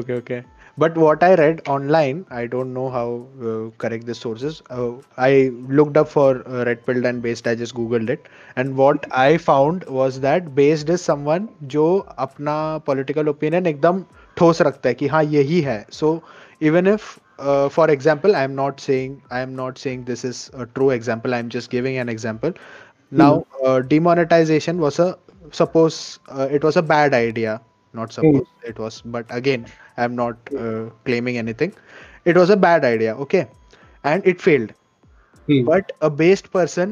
okay, okay. But what I read online, I don't know how uh, correct the sources. Uh, I looked up for uh, red pill and based. I just googled it, and what I found was that based is someone जो अपना political opinion एकदम ठोस रखता है कि हाँ यही है. So even if uh, for example, I am not saying I am not saying this is a true example. I am just giving an example. Now uh, demonetization was a suppose uh, it was a bad idea Not suppose it was but again i'm not uh, claiming anything it was a bad idea okay and it failed Hmm. but a based person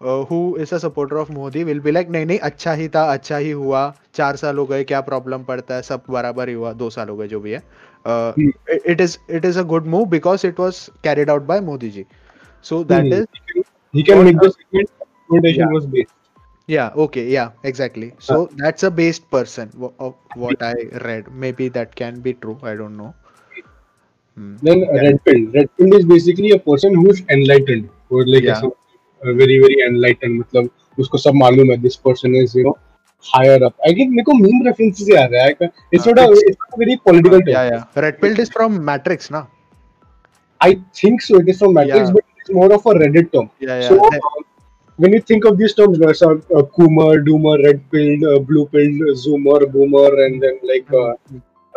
uh, who is a supporter of modi will be like नहीं नहीं अच्छा ही था अच्छा ही हुआ चार साल हो गए क्या प्रॉब्लम पड़ता है सब बराबर ही हुआ दो साल हो गए जो भी है Hmm. It is it is a good move because it was carried out by modi ji so that Hmm. is he can What make the statement. Demonetization Yeah. was based. Yeah, okay, yeah, exactly. So that's a based person wh- of what I read. Maybe that can be true. I don't know. Hmm. Then Yeah. red pill. Red pill is basically a person who is enlightened, or like Yeah. ऐसा, uh, very very enlightened. मतलब उसको सब मालूम है. This person is you know higher up. I think मेरे को meme references से आ रहा है. It's हाँ, not a it's- it's not a very political term. Yeah, yeah. Red pill is from Matrix, na? I think so. It is from Matrix, Yeah. but it's more of a Reddit term. Yeah, yeah. So That- uh, when you think of these terms, there's a uh, Coomer, Doomer, Red Pill, uh, Blue Pill, Zoomer, Boomer, and then like uh,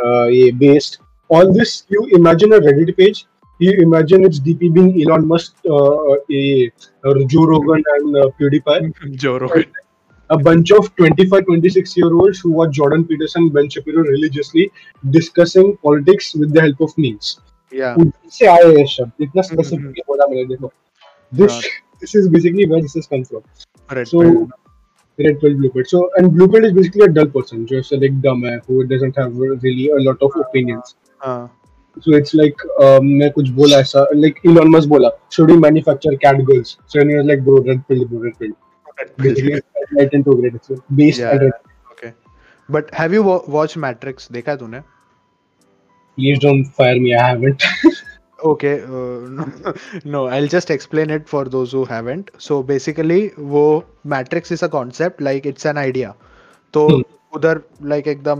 uh, yeah, based. All this, you imagine a Reddit page. You imagine it's DP being Elon Musk, uh, a, uh, Joe Rogan, and uh, PewDiePie. Joe Rogan. A bunch of 25, 26 year olds who watch Jordan Peterson, Ben Shapiro religiously discussing politics with the help of memes. Yeah. उधर से आए ये शब्द इतना हम्म, specifically बोला मैंने देखो this this is basically where this has come from Red so pill. red pill blue pill so and blue pill is basically a dull person जो ऐसा like dumb है who doesn't have really a lot of opinions Uh, so it's like um, मैं कुछ बोला ऐसा like Elon Musk बोला should we manufacture cat girls so and he was like bro red pill bro red pill red pill. basically light into great so based Yeah. red Okay. But have you watched Matrix? देखा है तूने? please don't fire me I haven't Okay, uh, no, no, I'll just explain it for those who haven't. So basically, वो Matrix is a concept, like it's an idea. तो Hmm. उधर like एकदम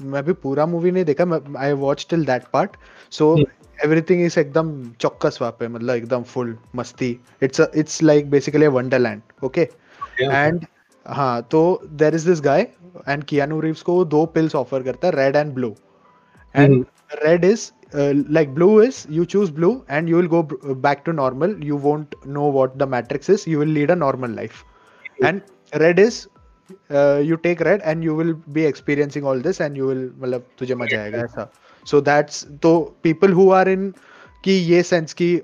मैं भी पूरा मूवी नहीं देखा I watch till that part so. Everything is एकदम चौक्कस वहाँ पे मतलब एकदम फुल मस्ती it's it's like basically wonderland okay and हाँ तो there is this guy and Keanu Reeves को दो पिल्स ऑफ़र करता है red and blue and red red is uh, like blue is you choose blue and you will go b- uh, back to normal. You won't know what the matrix is. You will lead a normal life. And red is uh, you take red and you will be experiencing all this and you will so that's so people who are in कि ये sense की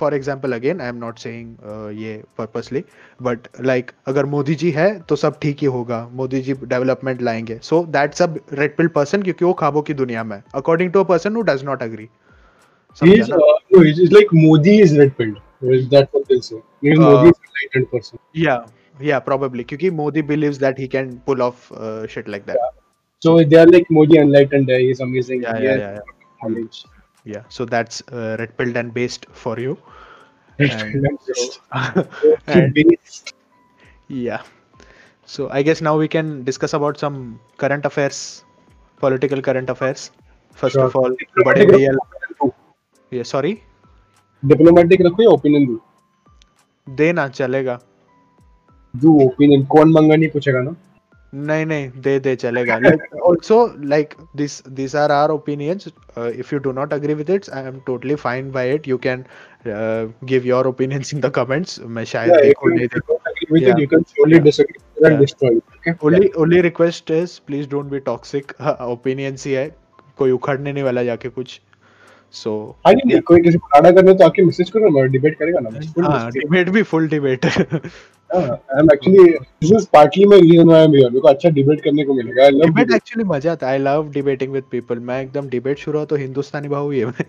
for example again I am not saying ये purposely but like अगर मोदी जी है तो सब ठीक ही होगा। मोदी जी डेवलपमेंट लाएँगे। So that's a red pill person क्योंकि वो खाबों की दुनिया में according to a person who does not agree like या प्रोबेबली क्योंकि Modi believes that he can pull off shit like Modi yeah so that's uh, red pilled and based for you And so- and Yeah. So I guess now we can discuss about some current affairs, political current affairs. First Sure. of all, बड़े DL. रखो, Yeah, sorry. Diplomatic रखो या opinion दो देना चलेगा. दो opinion कौन मंगा नहीं पूछेगा ना नहीं नहीं दे दे चलेगा। Also like this this are are opinions if you do not agree with it's I am totally fine by it you can give your opinions in the comments मैं शायद देखूँ नहीं देखूँ you can solely disagree and destroy only only request is please don't be toxic opinions ही है कोई उखड़ने नहीं वाला जाके कुछ। So हाँ नहीं नहीं, कोई किसी को खड़ा करने तो आके मैसेज करो ना डिबेट करेगा ना। हाँ. डिबेट भी full debate I am actually this is partly my reason why I am here मेरे को अच्छा डिबेट करने को मिलेगा आई लव डिबेट एक्चुअली मज़ा आता है I love debating with people मैं एकदम डिबेट शुरू हुआ तो हिंदुस्तानी भाव ही है मैं।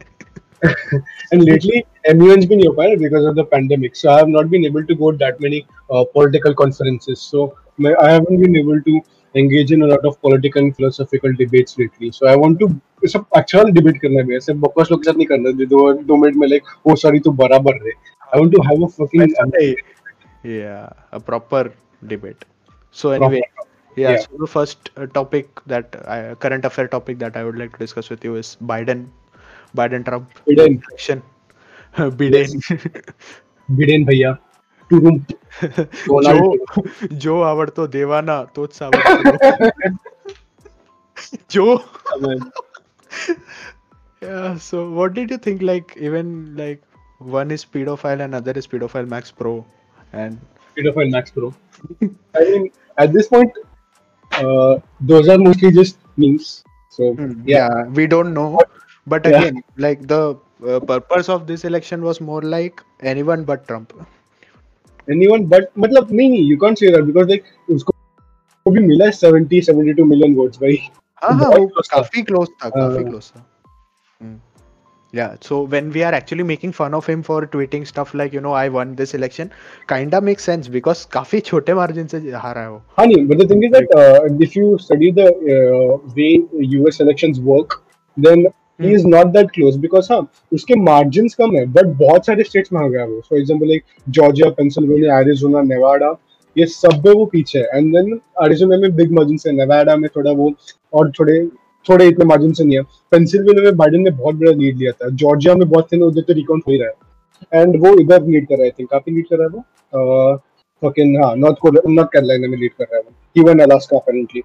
And lately MUN's been occupied because of the pandemic so I have not been able to go to that many uh, political conferences so I haven't been able to engage in a lot of political and philosophical debates lately so I want to सब अच्छा debate करना है ऐसे बकवास लोग के साथ नहीं करना है, दो दो मिनट में लाइक ओ सॉरी तू बराबर रे I want to have a fucking yeah a proper debate so anyway yeah, yeah. so the first uh, topic that I, current affair topic that i would like to discuss with you is biden biden trump Biden. election biden Biden भैया टू જો જો આવડતો દેવાના તો જ સાંભળતો જો yeah so what did you think like even like one is pedophile and other is pedophile max pro and pedophile max pro. I mean at this point uh, those are mostly just news. so hmm, yeah. we don't know. But again like the uh, purpose of this election was more like anyone but trump. Anyone but मतलब नहीं नहीं you can't say that because like उसको भी मिला 70 72 million votes भाई हाँ हाँ वो काफ़ी क्लोज था काफ़ी हाँ। क्लोज था yeah so when we are actually making fun of him for tweeting stuff like you know i won this election kinda makes sense because काफ़ी छोटे मार्जिन से हारा है वो हाँ नहीं but the thing is that uh, if you study the uh, way US elections work then he is not that close because हाँ उसके margins कम है but बहुत सारे states में आ गया वो। For example like Georgia Pennsylvania Arizona Nevada ये सब में वो पीछे है। And then Arizona में big margins है Nevada में थोड़ा वो और थोड़े थोड़े इतने मार्जिन से नहीं है। पेंसिल्वेनिया में बाइडेन ने बहुत बड़ा लीड लिया था। जॉर्जिया में बहुत थे उधर तो रिकाउंट हो ही रहा है। एंड वो इधर लीड कर रहा है आई थिंक काफ़ी लीड कर रहा है वो? फकिंग हाँ नॉर्थ कोरिया नॉर्थ कैरोलिना में लीड कर रहा है वो। Even Alaska apparently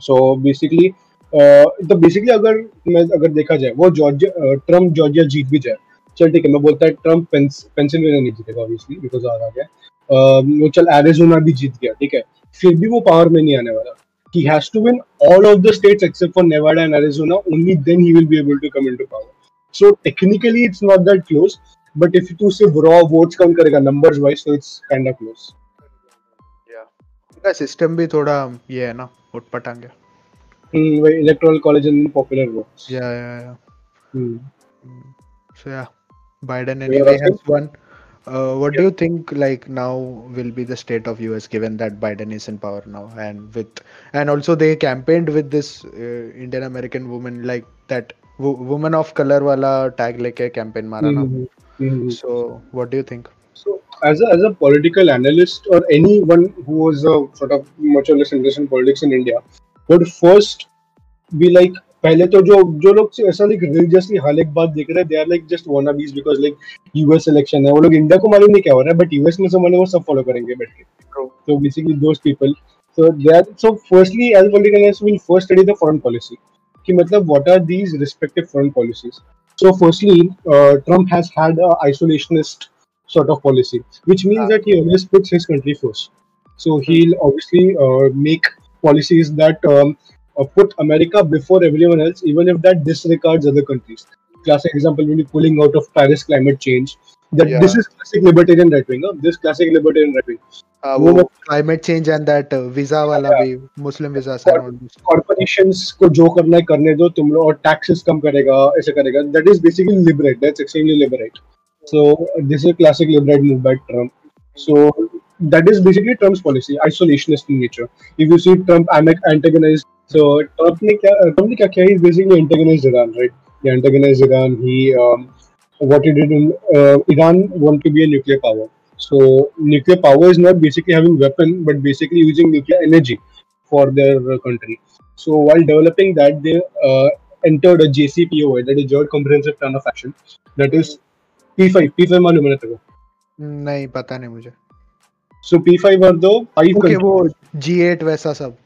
so basically तो बेसिकली अगर मैं अगर देखा जाए वो जॉर्जिया ट्रंप जॉर्जिया जीत भी जाए। चल ठीक है मैं बोलता है ट्रंप पेंसिल्वेनिया नहीं जीतेगा ऑब्वियसली बिकॉज़ आ गया। आ, वो चल एरिजोना भी जीत गया ठीक है। फिर भी वो पावर में नहीं आने वाला। He has to win all of the states except for Nevada and Arizona only then he will be able to come in to power so technically it's not that close but if तू सिर्फ़ raw votes कम करेगा number wise तो it's kind of close system भी थोड़ा ये है ना उठ है। वही electoral college and popular votes. yeah yeah yeah Hmm. So yeah, Biden Yeah, anyway has won. Uh, what do you think like now will be the state of US given that Biden is in power now and with and also they campaigned with this uh, Indian American woman like that wo- woman of color wala tag leke campaign mara na. Mhm. Mhm. So what do you think? So, as a, as a political analyst or anyone who was a sort of much or less interested in politics in India, but first we like पहले तो जो जो लोग ऐसा like religiously हाल एक बात देख रहे हैं they are like just one of because like US election है। वो लोग इंडिया को मालूम नहीं क्या हो रहा है बट यूएस में समझ लो वो सब फॉलो करेंगे बैठ के। तो basically दोस्ट people so they so firstly as political will first study the foreign policy कि मतलब what are these respected foreign policies so firstly Trump has had isolationist sort of policy which means yeah. that he always puts his country first. So hmm. he'll obviously uh, policies that um, uh, put America before everyone else even if that disregards other countries classic example when you're pulling out of Paris climate change that Yeah. this is classic libertarian right wing huh? this classic libertarian right wing Uh, वो वो climate change and that uh, visa wala Yeah. भी Muslim visa surround. Corporations को जो करना है करने दो तुम लोग और टैक्सेस कम करेगा ऐसे करेगा that is basically liberate that's extremely liberate so this is classic liberate move by Trump so that is basically Trump's policy, isolationist in nature. If you see Trump ane- antagonize, so Trump ने क्या Trump ने क्या किया? He basically antagonized Iran, right? He antagonized Iran. He um, what he did in uh, Iran want to be a nuclear power. So nuclear power is not basically having weapon, but basically using nuclear energy for their uh, country. So while developing that, they uh, entered a JCPOA, that is Joint Comprehensive Plan of Action. That is P5. P5 मालूम है ना तेरे को? नहीं पता नहीं मुझे So P5 are the five okay countries. वो G8 वैसा सब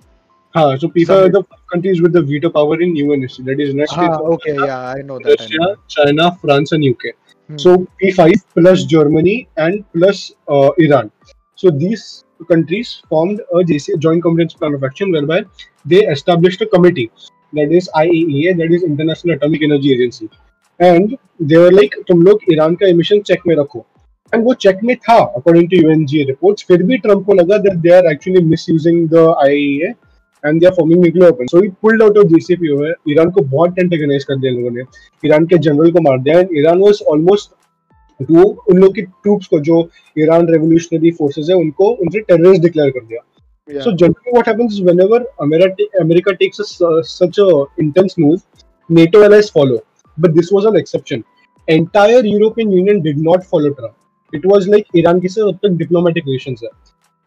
हाँ, so P5 are the countries with the veto power in UNSC. That is Ah, States, of okay, yeah, I know that. Russia. China, France, and UK. Hmm. So P5 plus Germany and plus uh, Iran. So these countries formed a JC, Joint Comprehensive Plan of Action, whereby they established a committee that is IAEA, that is International Atomic Energy Agency, and they were like, तुम लोग Iran का emission check में रखो. And वो check में था, according to UNGA reports. फिर भी ट्रंप को लगा that that they are actually misusing the IAEA and they are forming nuclear weapons. So he pulled out of JCPOA. Iran को बहुत antagonize कर दिया लोगों ने. ईरान के जनरल को मार दिया. And ईरान was almost वो उन लोग की ट्रूप्स को जो ईरान रेवोल्यूशनरी फोर्सेस है उनको उनसे टेररिस्ट डिक्लेयर कर दिया Yeah. So generally, what happens is whenever America, America takes a, su- such a intense move, NATO allies follow. But this was an exception. Entire European Union did not follow Trump. It was like Iran के साथ अब तक diplomatic relations है.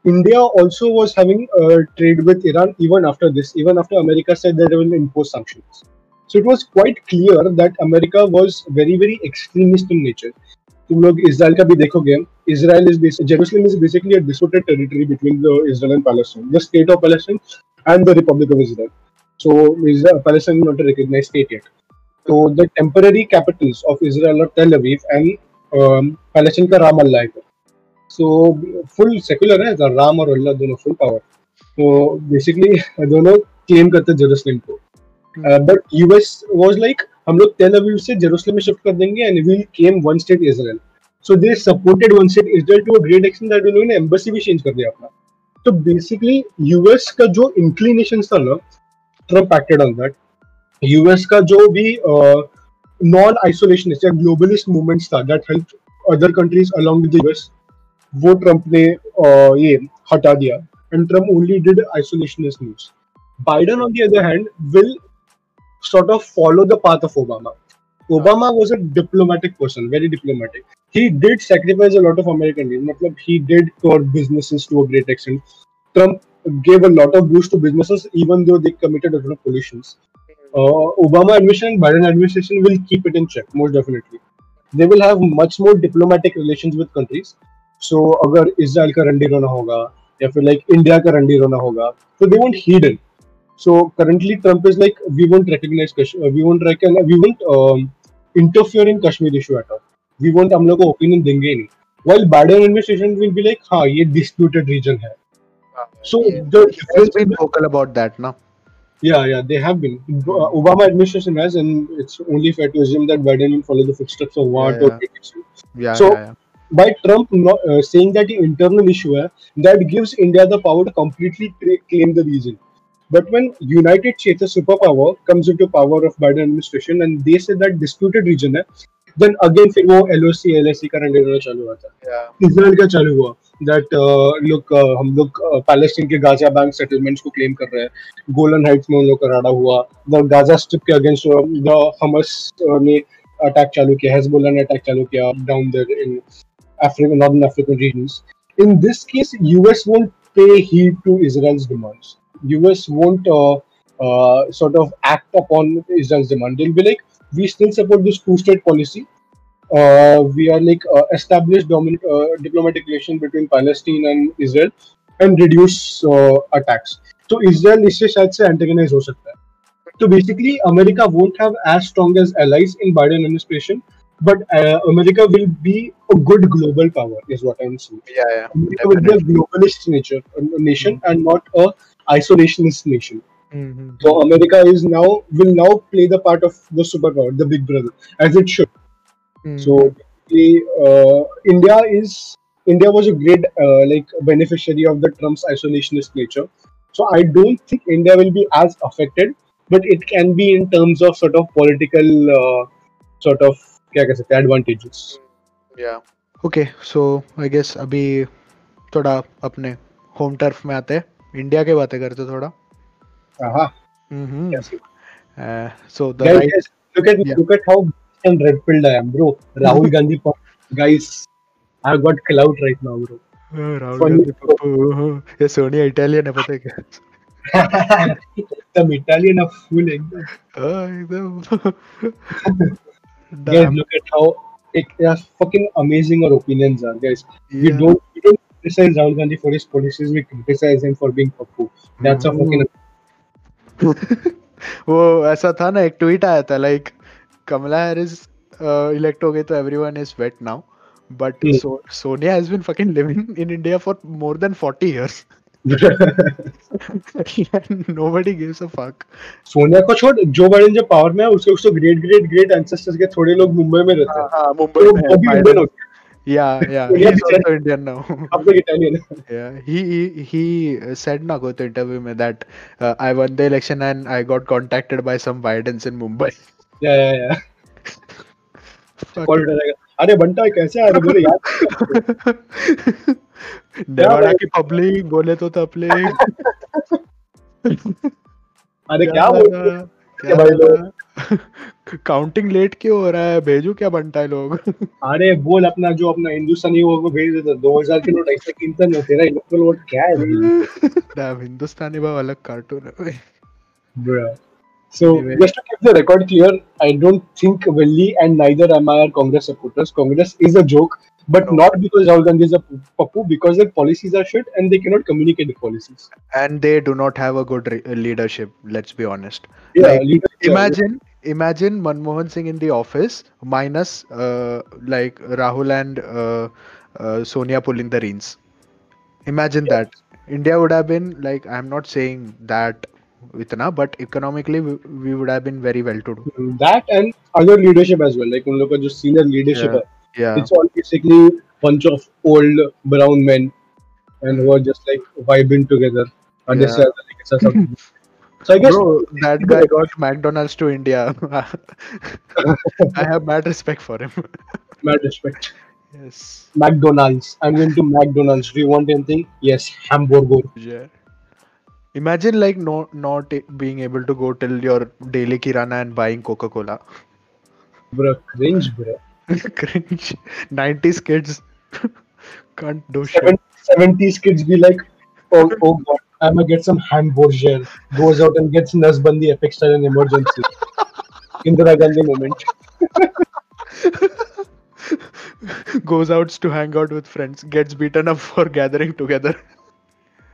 India also was having uh, trade with Iran even after this, even after America said that they will impose sanctions. So it was quite clear that America was very very extremist in nature. तुम लोग Israel का भी देखोगे Israel is bas- Jerusalem is basically a disputed territory between the Israel and Palestine, the state of Palestine and the Republic of Israel. So Israel, Palestine is not a recognized state yet. So the temporary capitals of Israel are Tel Aviv and Palestine का Ramallah है. So full secular है, Ram और Allah दोनों full power. So basically दोनों claim करते हैं Jerusalem को. Uh, but US was like हम लोग टेल अवीव से जेरूसलम में शिफ्ट कर देंगे and we came one state Israel so they supported one state Israel to a great extent that उन्होंने एम्बेसी भी चेंज कर दिया अपना तो बेसिकली यूएस का जो इंक्लिनेशन था ना Trump acted on that US का जो भी नॉन आइसोलेशनिस्ट या ग्लोबलिस्ट मूवमेंट्स था that help other countries along the US वो ट्रंप ने uh, ये हटा दिया and Trump only did isolationist moves Biden on the other hand will sort of follow the path of Obama. Obama was a diplomatic person, very diplomatic. He did sacrifice a lot of American dreams. Matlab, he did curb businesses to a great extent. Trump gave a lot of boost to businesses, even though they committed a lot of pollutions. Uh, Obama administration and Biden administration will keep it in check, most definitely. They will have much more diplomatic relations with countries. So, अगर Israel का रंडी रोना होगा या फिर like India का रंडी रोना होगा तो they won't heed in so currently, Trump is like, we won't recognize Kash- uh, we won't recognize, we won't um, interfere in Kashmir issue at all. We won't हम लोग को opinion देंगे ही नहीं. While Biden administration will be like, हाँ ये disputed region है. So the He has been vocal about that, na? Yeah yeah they have been. Uh, Obama administration has, and it's only fair to assume that Biden will follow the footsteps of what Yeah, two. Yeah, So- yeah, yeah. by Trump not, uh, saying that the internal issue है, that gives India the power to completely tra- claim the region. But when United States, a superpower, comes into power of Biden administration and they say that disputed region है, then again फिर वो LOC, LSC का रंडे रोना चालू होता है. Yeah. Israel का चालू हुआ that uh, look uh, हम लोग पैलेस्टीन के गाजा बैंक सेटलमेंट्स को क्लेम कर रहे हैं गोलन हाइट्स में उन लोग का राडा हुआ द गाजा स्ट्रिप के अगेंस्ट द हमस ने अटैक चालू किया हेजबोला ने अटैक चालू किया down there in African, northern African regions. In this case, US won't pay heed to Israel's demands. US won't uh, uh, sort of act upon Israel's demand. They'll be like, we still support this two-state policy. Uh, we are like uh, established domin- uh, diplomatic relation between Palestine and Israel and reduce uh, attacks. So Israel इससे शायद से antagonize हो सकता है. So basically, America won't have as strong as allies in Biden administration, but uh, America will be a good global power, is what I'm saying. Yeah, yeah. America will be a globalist nature, a nation, and not a isolationist nation. Mhm. So America is now will now play the part of the superpower, the big brother, as it should. Mhm. So the uh, India is India was a great uh, like beneficiary of the Trump's isolationist nature. So I don't think India will be as affected, but it can be in terms of sort of political uh, sort of क्या कह सकते हैं advantages. Yeah. Okay, so I guess अभी थोड़ा अपने home turf में आते हैं इंडिया की बातें करते थोड़ा Aha. Hmm Yes. Uh, so the Guys, right guys, look at Yeah. look at how and red pilled I am, bro. Rahul Gandhi, guys, I've got clout right now, bro. Uh, Rahul Funny. Gandhi Pappu ये Sonia Italian है पता है क्या Some Italian of full एकदम. हाँ, एकदम Guys, look at how it has fucking amazing our opinions are, guys. We don't we don't criticize Rahul Gandhi for his policies. We criticize him for being Pappu. That's a Mhm. fucking वो ऐसा था ना एक tweet आया था like कमला Harris elect हो गई तो everyone is wait now but. Sonia has been fucking living in India for more than 40 years. Nobody gives a fuck. Sonia को छोड़ जो बाइडेन जब पावर में है उसके उसके ग्रेट ग्रेट ग्रेट एंसेस्टर्स के थोड़े लोग मुंबई में रहते हैं। हाँ तो मुंबई में है, हो yeah yeah he's said- also indian now Italian है yeah he he, he said na go to interview mein that uh, i won the election and i got contacted by some bidens in mumbai या या Fuck. Call उठाएगा अरे बंटा कैसे आ रहे बोले यार Nevada की पब्लिक बोले तो तबलिग अरे क्या बोल हो? क्या भाई लोग? काउंटिंग लेट क्यों हो रहा है? भेजू क्या बनता है लोग? अरे बोल अपना जो अपना हिंदुस्तानी वो भेज दे दो हज़ार के नोट ऐसा कीमता नहीं होते इलेक्ट्रल वोट क्या है भाई? हिंदुस्तानी भाव अलग कार्टून है भाई। So, just to keep the record clear, I don't think Willie and neither am I are Congress supporters. Congress is a joke. but No. not because Rahul Gandhi is a papu, because their policies are shit and they cannot communicate the policies. and they do not have a good re- leadership let's be honest Yeah, Like, leaders, yeah, imagine imagine manmohan singh in the office minus uh, like rahul and uh, uh, sonia pulling the reins imagine that india would have been like i'm not saying that itna but economically we, we would have been very well to do that and other leadership as well. Like उन लोग का जो senior leadership Yeah. है, yeah it's all basically bunch of old brown men and who are just like vibing together. And Yeah. is like a So I guess Bro, that guy got McDonald's to India. I have mad respect for him. mad respect. yes. McDonald's. I'm going to McDonald's. Do you want anything? Yes, hamburger. Yeah. Imagine like no not being able to go till your daily kirana and buying Coca Cola. Bro, cringe, bro. Cringe. 90s kids can't do shit. 70s kids be like, oh, oh god, I'm gonna get some hamburger. Goes out and gets Nasbandi Epic style in emergency. Indira Gandhi moment. Goes out to hang out with friends, gets beaten up for gathering together.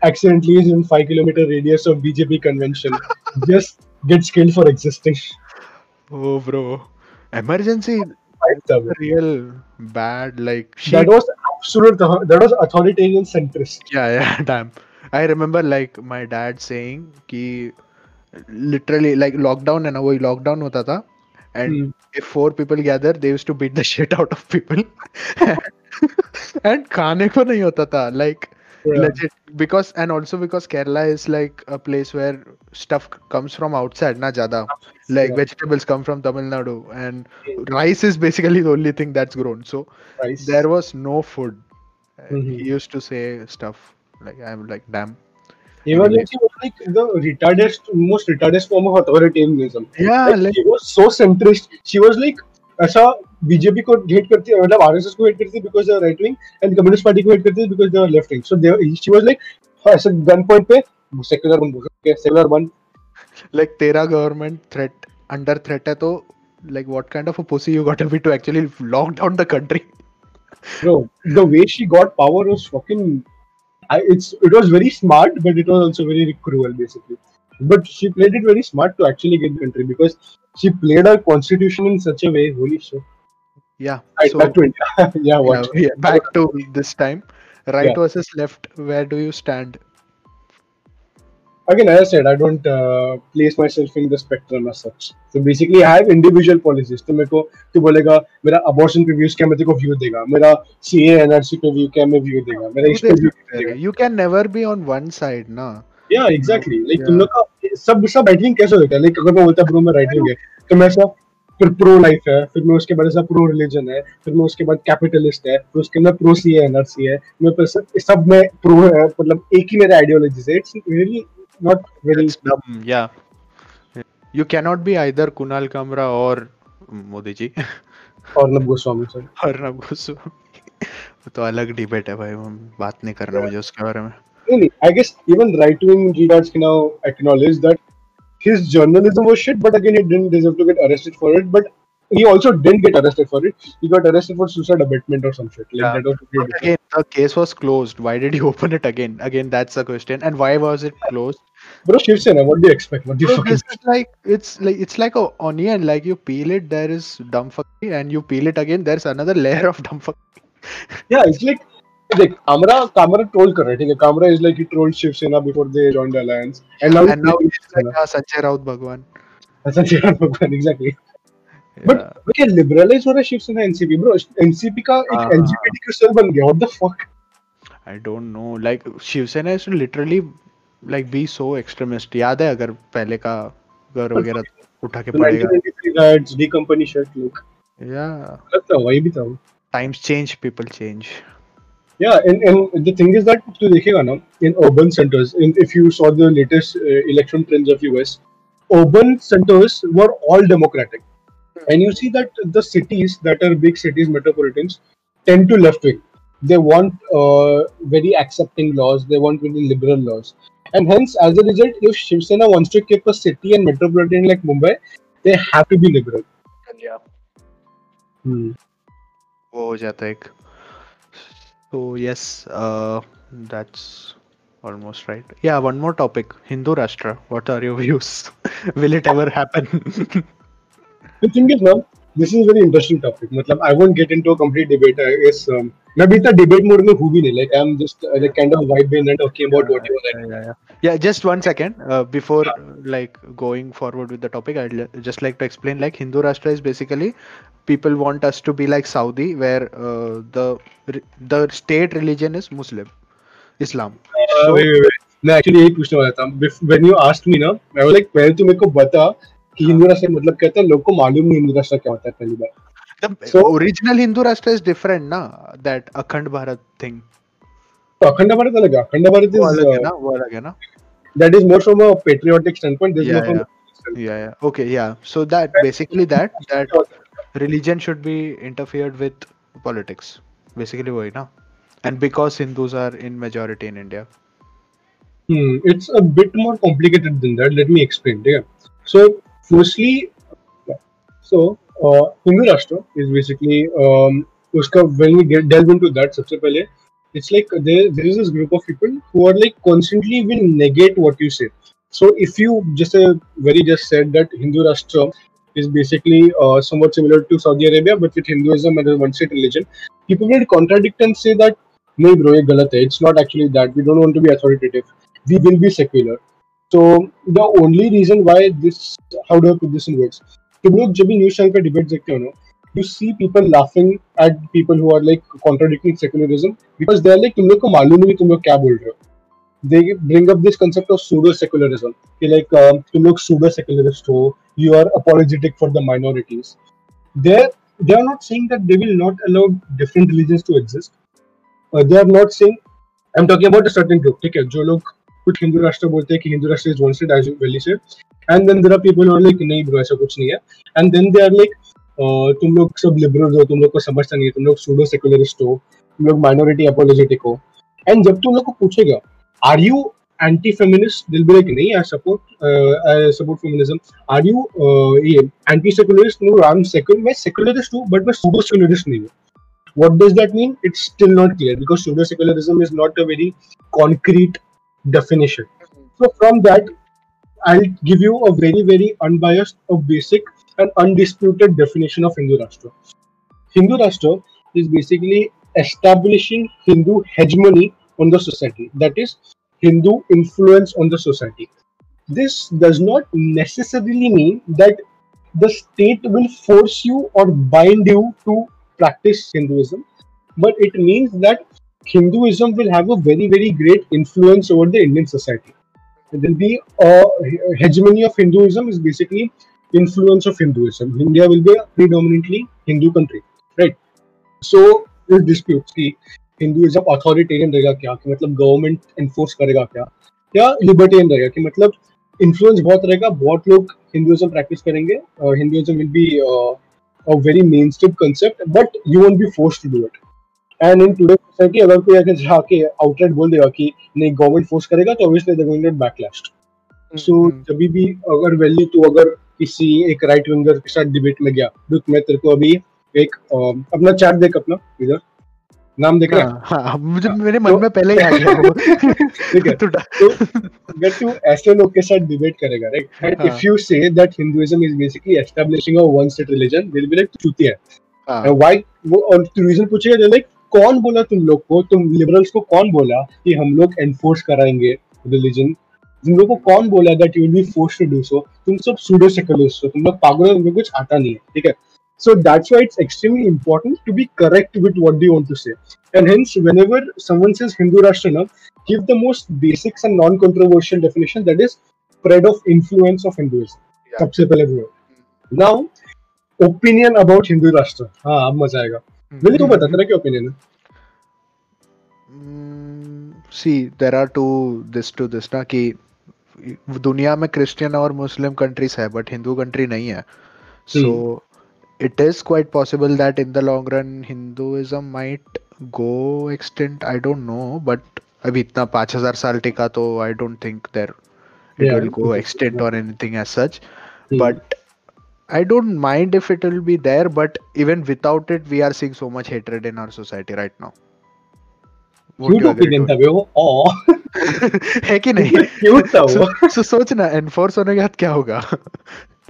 Accidentally is in 5 kilometer radius of BJP convention. Just gets killed for existing. Oh, bro. Emergency. Real bad. Like, she That was absolute, that was authoritarian centrist. Yeah, yeah, damn. I remember like my dad saying कि literally like lockdown है ना वही lockdown होता था and Hmm. if four people gather they used to beat the shit out of people and खाने को नहीं होता था like legit because and also because kerala is like a place where stuff comes from outside na jada like yeah. vegetables come from tamil nadu and yeah. rice is basically the only thing that's grown so rice. there was no food mm-hmm. he used to say stuff like i'm like damn even like, was like the retarded, most retarded form of authoritarianism. Yeah, like, like she was so centrist. She was like, ऐसा BJP को hate करती है मतलब RSS को hate करती है because they right wing and communist party को hate करती है because they left wing so they she was like ऐसे गन पॉइंट पे सेक्युलर बन सेक्युलर बन like तेरा government threat under threat है तो like what kind of a pussy you gotta be to actually lock down the country. bro the way she got power was fucking I, it's it was very smart but it was also very cruel basically but she played it very smart to actually get the country because she played her constitution in such a way holy shit Yeah. Right, so back to India. yeah, yeah, what? yeah, back to this time. Right Yeah. versus left. Where do you stand? again as i said i don't uh, place myself in the spectrum as such so basically i have individual policies तो मेरे को तू बोलेगा मेरा abortion पे views क्या मैं तेरे को view देगा मेरा CA NRC पे view क्या मैं view देगा मेरा इस पे view क्या देगा You can never be on one side, na. yeah exactly like Yeah. तुम लोग का सब सब राइट विंग कैसे होता है लाइक अगर मैं बोलता ब्रो मैं राइट विंग है तो मैं ऐसा फिर प्रो लाइफ है फिर मैं उसके बाद ऐसा प्रो रिलीजन है फिर मैं उसके बाद कैपिटलिस्ट है फिर उसके अंदर प्रो सी एनआरसी है मैं सब में प्रो है मतलब एक ही मेरा आइडियोलॉजी है it's really not very It's dumb. Yeah. You cannot be either Kunal Kamra or Modi ji और नब गोस्वामी सर अर्नब गोस्वामी तो अलग डिबेट है भाई बात नहीं करना मुझे उसके बारे में Really, I guess even right wing retards can now acknowledge that his journalism was shit, but again, he didn't deserve to get arrested for it. But he also didn't get arrested for it. He got arrested for suicide abatement or some shit. Like Yeah. that was again, the case was closed. Why did he open it again? Again, that's the question. And why was it closed? Bro, Shivsena, what do you expect? What do you Bro, fucking this is like it's like it's like a onion. Like you peel it, there is dumb fucking, and you peel it again, there's another layer of dumb fucking. Yeah, it's like like Kamara Kamara troll कर रहा है ठीक है Kamara is like he trolled Shiv Sena before they joined the alliance and now And now he's like ah, Sanjay Raut Bhagwan. अच्छा चेहरा भगवान exactly but क्या liberalize हो रहा है शिव सेना एनसीपी bro एनसीपी का एक हाँ। एलजीबीटी सेल बन गया fuck I don't know. Like Shiv Sena is to literally like be so extremist. याद है अगर पहले का घर वगैरह उठा के पड़ेगा. 1993 riots D company shit like Yeah. लगता है वही भी था Times change, people change. Yeah, and, and the thing is that to dekhega na, in urban centers, in, if you saw the latest uh, election trends of US, urban centers were all democratic, and you see that the cities that are big cities, metropolitans, tend to left wing. They want uh, very accepting laws. They want very liberal laws, and hence, as a result, if Shiv Sena wants to keep a city and metropolitan like Mumbai, they have to be liberal. Yeah. Hmm. वो हो जाता है एक So yes, uh, that's almost right. Yeah, one more topic: Hindu Rashtra. What are your views? Will it ever happen? the thing is, now this is a very interesting topic. I won't get into a complete debate. I guess um, मैं अभी इतना debate mode में हूँ भी नहीं. Uh, like kind of vibing and talking about whatever. yeah, yeah, yeah. yeah just one second uh, before uh, like going forward with the topic i'd l- just like to explain like hindu rashtra is basically people want us to be like saudi where uh, the the state religion is muslim islam Uh, So- wait, wait, wait. मैं actually यही पूछने वाला था when you asked me ना मैं was like पहले तू मेरे को बता कि हिंदू राष्ट्र मतलब कहता है लोग को मालूम नहीं हिंदू राष्ट्र क्या होता है पहली बार The so, original Hindu Rashtra is different, na? That Akhand Bharat thing. Akhand Bharat is Akhand Bharat is. Alag. Uh, that is more from a patriotic standpoint. Yeah, yeah. Yeah, yeah. Okay, yeah. So that basically that that religion should be interfered with politics. Basically, why na? And because Hindus are in majority in India. Hmm, it's a bit more complicated than that. Let me explain. Yeah. So firstly, so uh, Hindu Rashtra is basically um, uska, when we get delve into that, सबसे पहले, it's like there, there is this group of people who are like constantly will negate what you say. So, if you just uh, very just said that Hindu Rashtra is basically uh, somewhat similar to Saudi Arabia, but with Hinduism and a one-state religion, people will contradict and say that no, bro, ये गलत है. It's not actually that. We don't want to be authoritative we will be secular. So the only reason why this, how do I put this in words? तुम लोग जब भी news channel का debate देखते हो ना you see people laughing at people who are like contradicting secularism because they are like तुम लोग को मालूम नहीं तुम लोग क्या बोल रहे हो. They bring up this concept of pseudo secularism कि लाइक तुम लोग सूडो सेकुलरिस्ट हो you are apologetic for the minorities there they are not saying that they will not allow different religion to exist they are not saying I am talking about a certain group ठीक है, जो लोग कुछ हिंदू राष्ट्र बोलते हैं कि Hindu Rashtra is one as valley से and then there are people are like नहीं ब्रो ऐसा कुछ नहीं है. And then they are like तुम लोग सब लिबरल हो, तुम लोग को समझता नहीं है, तुम लोग सूडो सेकुलरिस्ट हो, तुम लोग माइनॉरिटी अपोलोजेटिक हो. एंड जब तुम लोग को पूछेगा आर यू एंटी फेमिनिस्ट दिल बी लाइक नहीं I support I support feminism are you ये anti secularist no I am secular मैं सेकुलरिस्ट हूँ बट मैं सूडो सेकुलरिस्ट नहीं हूँ. What does that mean? It's still not clear, because pseudo secularism is not a very concrete definition. Mm-hmm. So from that i'll give you a very very unbiased a basic and undisputed definition of hindu rashtra. Hindu rashtra is basically establishing hindu hegemony on the society. That is hindu influence on the society. This does not necessarily mean that the state will force you or bind you to practice Hinduism, but it means that Hinduism will have a very, very great influence over the Indian society. There will be a hegemony of Hinduism is basically influence of Hinduism. India will be a predominantly Hindu country, right? So this disputes कि Hinduism authoritarian रहेगा क्या कि मतलब government enforce करेगा क्या या libertarian रहेगा कि मतलब इन्फ्लुएंस बहुत रहेगा बहुत लोग हिंदुइज्म प्रैक्टिस करेंगे Hinduism will be a very mainstream concept, but you won't be forced to do it. And in today's society, अगर कोई अगर जाके आउटलेट बोल देगा कि नहीं गवर्नमेंट फोर्स करेगा तो obviously they going get backlash so जब भी अगर वैल्यू तू अगर किसी एक राइट विंगर के साथ डिबेट में गया दुख मैं तेरे को अभी एक अपना चैट देख अपना इधर। नाम देख रहे हैं? हाँ, हाँ, मुझे मेरे मन में पहले ही आ गया ठीक है तो तो अगर तू ऐसे लोग के साथ डिबेट करेगा राइट एंड हाँ। If you say that Hinduism is basically establishing a one state religion will be like चूती है। हाँ, व्हाई वो और रीजन पूछेगा लाइक कौन बोला तुम लोग को? तुम लिबरल्स को कौन बोला कि हम लोग एनफोर्स कराएँगे रिलीजन तुम लोग को कौन बोला that you will be force to do so तुम सब सूडो सेकुलरिस्ट हो तुम लोग पागल हो तुमको कुछ आता नहीं है ठीक है? So that's why it's extremely important to be correct with what do want to say and hence when someone says Hindu Rashtra ना give the most basics and non controversial definition that is spread of influence of Hinduism सबसे पहले वो। Now opinion about Hindu राष्ट्र हाँ अब मज़ा आएगा। विले तू बता तेरा क्या ओपिनियन है। See there are two this two this ना कि दुनिया में क्रिश्चियन और मुस्लिम कंट्रीज़ है बट हिंदू कंट्री नहीं है। So it is quite possible that in the long run Hinduism might go extent I don't know but अभी इतना पाँच हज़ार साल टिका तो I don't think there it will go extent और anything as such Hmm. I don't mind if it will be there, but even without it, we are seeing so much hatred in our society right now. Cute opinion था वे ओ it? है कि नहीं? Cute था वो so, so सोच ना enforce होने के बाद क्या होगा?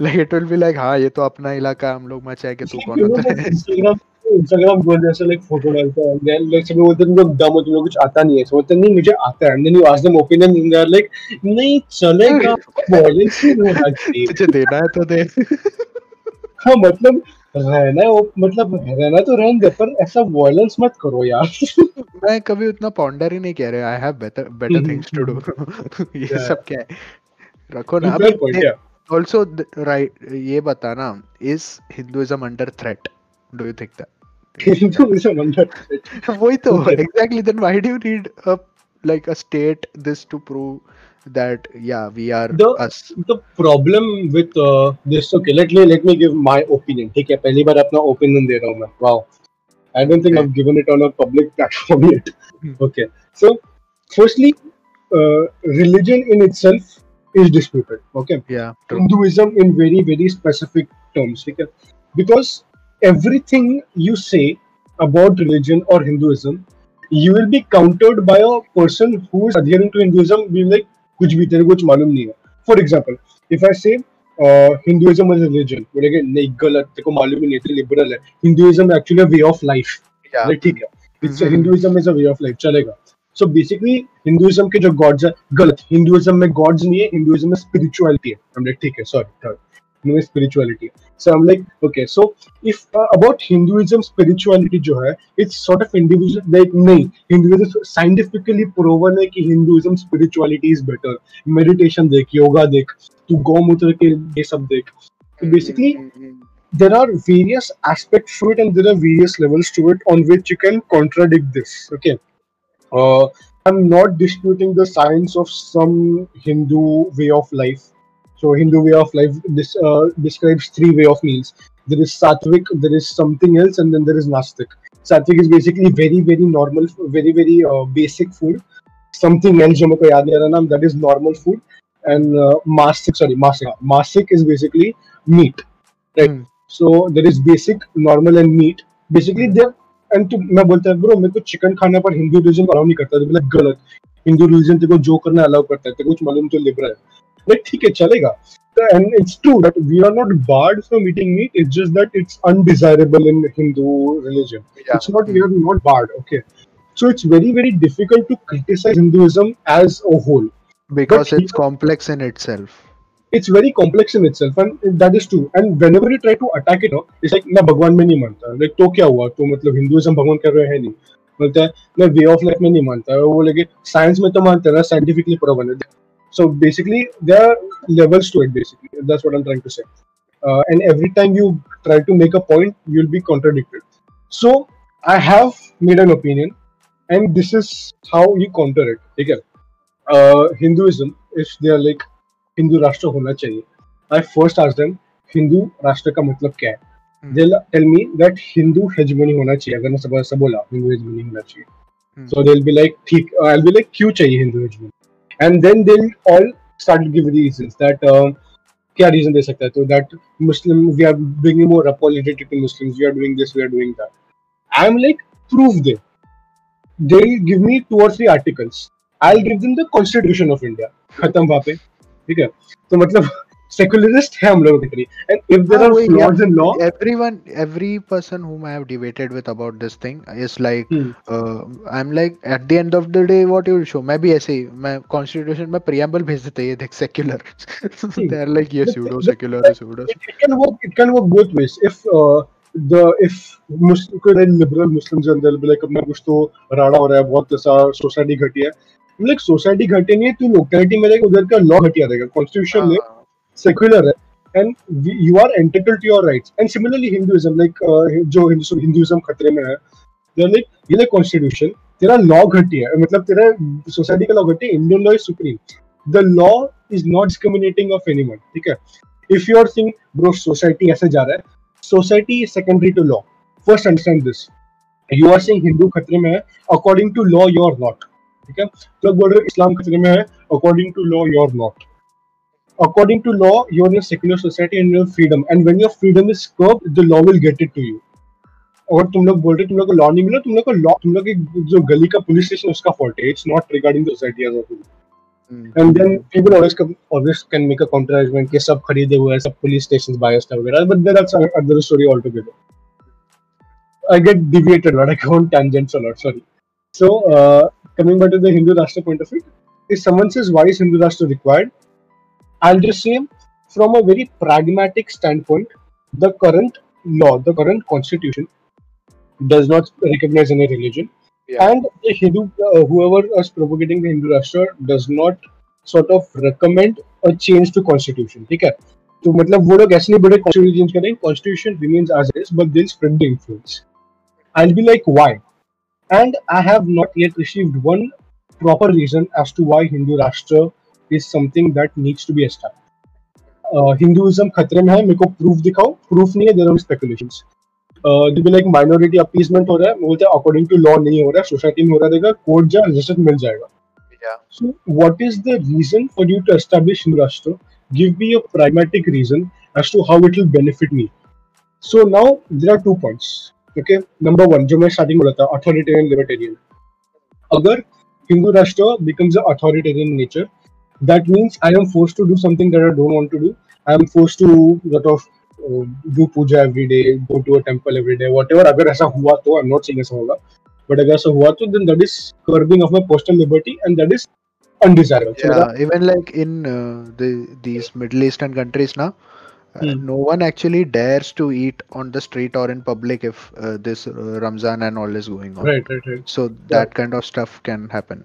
Like it will be like हाँ ये तो अपना इलाका हम लोग मचाए कि तू कौन होता है इंस्टाग्राम इंस्टाग्राम बोल जैसे लाइक फ़ोटो डालते हैं। देन लाइक सब बोलते हैं तुम डम हो तुम लोग कुछ आता नहीं है। बोलते नहीं मुझे आता है। Then you ask them opinion and they are like नहीं चलेगा वायलेंस ही होना चाहिए तुझे देना है तो दे। हाँ मतलब रहना है वो मतलब रहना तो रहन पर ऐसा वॉयलेंस मत करो यार। मैं कभी उतना पाउंडर ही नहीं कह रहा I have better better things to do ये सब क्या है? रखो ना अब आल्सो राइट ये बता ना is Hinduism under threat do you think that Hinduism under वही तो exactly then why do you need a like a state this to prove that yeah we are The- us the problem with uh, this okay let me let me give my opinion ठीक है पहली बार अपना opinion दे रहा हूँ मैं wow I don't think Okay. I've given it on a public platform yet Hmm. okay so firstly uh, religion in itself is disputed okay yeah true Hinduism in very very specific terms ठीक है because everything you say about religion or Hinduism you will be countered by a person who is adhering to Hinduism be like कुछ भी तेरे को कुछ मालूम नहीं है। फॉर एग्ज़ाम्पल इफ़ आई से हिंदुइज्म इज़ रिलीजन बोलेंगे नहीं गलत तेरे को मालूम ही नहीं तू लिबरल है। Hinduism actually way of life ठीक है. Hinduism is a way of life चलेगा। सो बेसिकली हिंदुइज्म के जो गॉड्स है गलत। हिंदुइज्म में गॉड्स नहीं है हिंदुइज्म में स्पिरिचुअलिटी है। ठीक है सॉरी थर्ड में स्पिरिचुअलिटी है। so i'm like okay so if uh, about hinduism spirituality jo hai it's sort of individual like no, hinduism scientifically proven that hinduism spirituality is better. Meditation dekh yoga dekh tu gaumutra ke ye sab so basically there are various aspects to it and there are various levels to it on which you can contradict this okay? Uh, i'm not disputing the science of some hindu way of life. So hindu way of life this uh, describes three way of meals there is sattvic there is something else and then there is nastic sattvic is basically very very normal very very uh, basic food something else जो याद नहीं आ रहा नाम that is normal food and uh, masic sorry masic masic is basically meat right Hmm. so there is basic normal and meat basically they and तो मैं बोलता है bro मेरे को चिकन खाने पर हिंदू रिलीजन अलाउ नहीं करता तो गलत हिंदू रिलीजन तेरे को जो करना अलाउ करता है तेरे को कुछ मालूम तो लिबरल है ठीक है चलेगा। And it's true that we are not barred from meeting meat it's just that it's undesirable in Hindu religion it's not we are not barred okay so it's very very difficult to criticise Hinduism as a whole because it's complex in itself it's very complex in itself and that is true and when you try to attack it it's like मैं भगवान में नहीं मानता. Like तो क्या हुआ? तो मतलब हिंदुइज्म भगवान कह रहे हैं नहीं। बोलते हैं मैं वे ऑफ़ लाइफ में नहीं मानता। वो लगे साइंस में तो मानते हैं साइंटिफिकली प्रूवन है। so basically there are levels to it basically that's what i'm trying to say uh, and every time you try to make a point you'll be contradicted so i have made an opinion and this is how you counter it ठीक है uh, hinduism if they are like Hindu राष्ट्र होना चाहिए I first ask them Hindu राष्ट्र का मतलब क्या है Hmm. they'll tell me that Hindu hegemony होना चाहिए अगर मैं सब ऐसा बोला हिंदू हेजमनी होना चाहिए Hmm. so they'll be like ठीक I'll be like क्यों चाहिए Hindu hegemony and then they'll all start to give reasons that uh, क्या रीजन दे सकता है तो that Muslim we are bringing more apology to Muslims we are doing this we are doing that I am like prove they they'll give me two or three articles. I'll give them the Constitution of India. खत्म वहाँ पे ठीक है तो मतलब secularist है हम लोग दिख and if there हाँ, are flaws in law everyone every person whom i have debated with about this thing is like Hmm. uh, i'm like at the end of the day what you will show भी ऐसे ही मैं constitution में preamble भेज देते ये देख secular they are like ये The- pseudo secular pseudo it, it can work it can work both ways if uh, the if Muslim कोई liberal Muslims हैं they'll be like अपना कुछ तो राड़ा हो रहा है बहुत ऐसा सोसाइटी घटिया है like सोसाइटी घटिया नहीं है तू लोकेलिटी में उधर का लॉ घटिया रहेगा कॉन्स्टिट्यूशन में हाँ, secular है and are entitled to your rights. And similarly hinduism like uh, जो हिंदू hinduism खतरे में है like ये like constitution तेरा लॉ घटिया है मतलब तेरा सोसाइटी का लॉ घटिया Indian law is supreme the law is not discriminating of anyone ठीक है if you are think bro society ऐसे जा रहा है society is secondary to law first understand this you are saying Hindu खतरे में है according to law you are not ठीक है लोग बोल रहे इस्लाम खतरे में है according to law you are not according to law, you're in a secular society and you have freedom. And when your freedom is curbed, the law will get it to you. और तुम लोग बोल रहे तुम लोग को law नहीं मिला तुम लोग को लॉ तुम लोग की जो गली का पुलिस स्टेशन उसका फॉल्ट है it's not regarding the society as a whole hmm, and then people always always can make a counter argument कि सब खरीदे हुए हैं सब पुलिस स्टेशंस बायस्ड है वगैरह but that's other story all together I get deviated but I go on tangents a lot sorry so uh, coming back to the Hindu Rashtra point of view if someone says why is Hindu Rashtra required I'll just say from a very pragmatic standpoint the current law the current constitution does not recognize any religion Yeah. and the Hindu uh, whoever is propagating the Hindu Rashtra does not sort of recommend a change to constitution ठीक है तो मतलब वो लोग ऐसे नहीं बोले constitution change करेंगे constitution remains as it is but they'll spread the influence I'll be like why and I have not yet received one proper reason as to why Hindu Rashtra is something that needs to be establish Hinduism खतरे में है मेरे को proof दिखाओ। Proof नहीं है there are speculation like minority appeasement हो रहा है बोलते हैं अकॉर्डिंग टू लॉ नहीं हो रहा है सोसाइटी में हो रहा देगा कोर्ट जा रजिस्टर मिल जाएगा। So what is the reason for you to establish Hindu Rashtra give be a pragmatic reason as to how it will benefit me so now there are two point okay number one जो मैं starting बोला था authoritarian libertarian अगर Hindu Rashtra becomes authoritarian nature that means I am forced to do something that I don't want to do. I am forced to sort of uh, do puja every day, go to a temple every day, whatever. अगर ऐसा हुआ तो, I'm not saying ऐसा होगा, but अगर ऐसा हुआ तो, then that is curbing of my personal liberty and that is undesirable. So yeah even like in uh, the these middle eastern countries now uh, Hmm. no one actually dares to eat on the street or in public if uh, this uh, ramzan and all is going on right, right, right. so that kind of stuff can happen